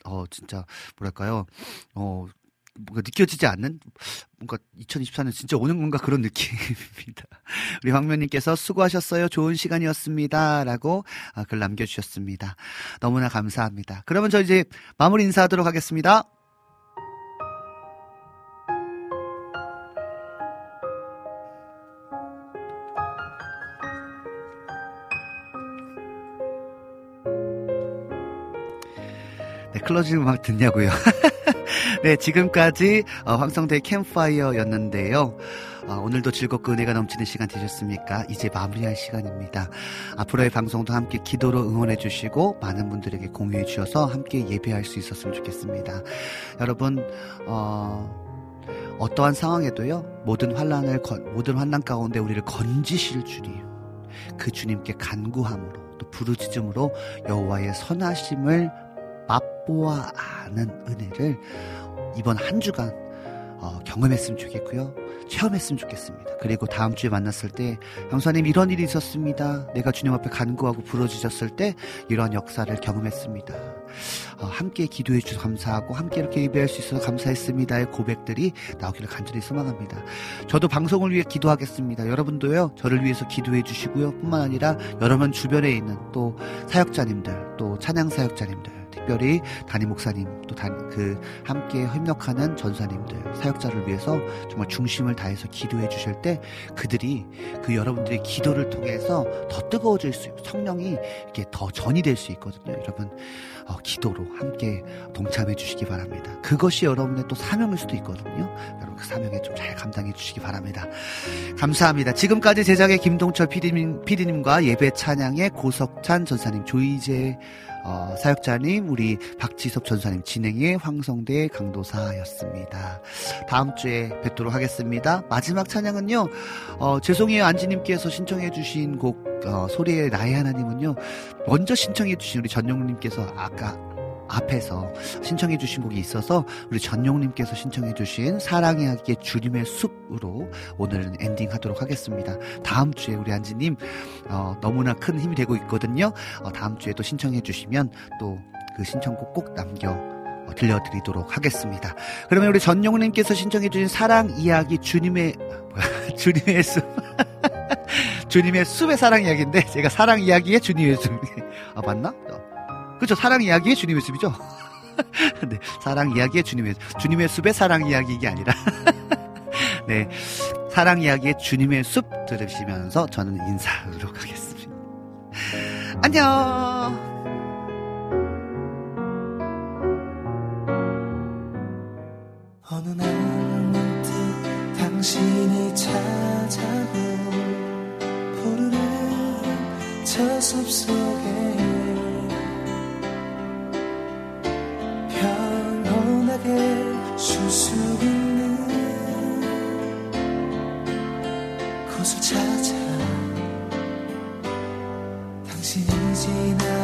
[SPEAKER 1] 어, 어, 진짜, 뭐랄까요. 어, 뭔가 느껴지지 않는 뭔가 2024년 진짜 오는 건가 그런 느낌입니다. 우리 황면님께서 수고하셨어요. 좋은 시간이었습니다. 라고 글 남겨주셨습니다. 너무나 감사합니다. 그러면 저 이제 마무리 인사하도록 하겠습니다. 네, 클로징 음악 듣냐고요. 네, 지금까지 어, 황성대 캠파이어였는데요. 어, 오늘도 즐겁고 은혜가 넘치는 시간 되셨습니까? 이제 마무리할 시간입니다. 앞으로의 방송도 함께 기도로 응원해 주시고 많은 분들에게 공유해 주셔서 함께 예배할 수 있었으면 좋겠습니다. 여러분 어, 어떠한 상황에도요 모든 환란을 모든 환란 가운데 우리를 건지실 주님 그 주님께 간구함으로 또 부르짖음으로 여호와의 선하심을 맛보아 아는 은혜를 이번 한 주간 어, 경험했으면 좋겠고요. 체험했으면 좋겠습니다. 그리고 다음 주에 만났을 때 형사님 이런 일이 있었습니다. 내가 주님 앞에 간구하고 부러지셨을 때 이러한 역사를 경험했습니다. 어, 함께 기도해 주셔서 감사하고 함께 이렇게 예배할 수 있어서 감사했습니다의 고백들이 나오기를 간절히 소망합니다. 저도 방송을 위해 기도하겠습니다. 여러분도요 저를 위해서 기도해 주시고요. 뿐만 아니라 여러분 주변에 있는 또 사역자님들 또 찬양 사역자님들 특별히 담임 목사님 또 그 함께 협력하는 전사님들 사역자를 위해서 정말 중심을 다해서 기도해 주실 때 그들이 그 여러분들의 기도를 통해서 더 뜨거워질 수 성령이 이렇게 더 전이 될 수 있거든요. 여러분 어, 기도로 함께 동참해 주시기 바랍니다. 그것이 여러분의 또 사명일 수도 있거든요. 여러분 그 사명에 좀 잘 감당해 주시기 바랍니다. 감사합니다. 지금까지 제작의 김동철 PD님, PD님과 예배 찬양의 고석찬 전사님 조이제 어, 사역자님, 우리 박지섭 전사님 진행의 황성대 강도사였습니다. 다음 주에 뵙도록 하겠습니다. 마지막 찬양은요, 어, 죄송해요 안지님께서 신청해주신 곡, 어, 소리의 나의 하나님은요, 먼저 신청해주신 우리 전용님께서 아까 앞에서 신청해 주신 곡이 있어서 우리 전용님께서 신청해 주신 사랑의 하기의 주님의 숲으로 오늘은 엔딩 하도록 하겠습니다. 다음 주에 우리 안지님 어, 너무나 큰 힘이 되고 있거든요. 어, 다음 주에 또 신청해 주시면 또 그 신청곡 꼭 남겨 어, 들려드리도록 하겠습니다. 그러면 우리 전용님께서 신청해 주신 사랑 이야기 주님의 주님의 숲 주님의 숲의 사랑 이야기인데 제가 사랑 이야기의 주님의 숲 아 맞나? 그렇죠. 사랑 이야기의 주님의 숲이죠. 네, 사랑 이야기의 주님의 주님의 숲의 사랑 이야기 이게 아니라 네, 사랑 이야기의 주님의 숲 들으시면서 저는 인사하도록 하겠습니다. 안녕.
[SPEAKER 5] 어느 날 문득 당신이 찾아오 푸르른 저 숲속
[SPEAKER 6] 그 곳을 찾아 당신이 지나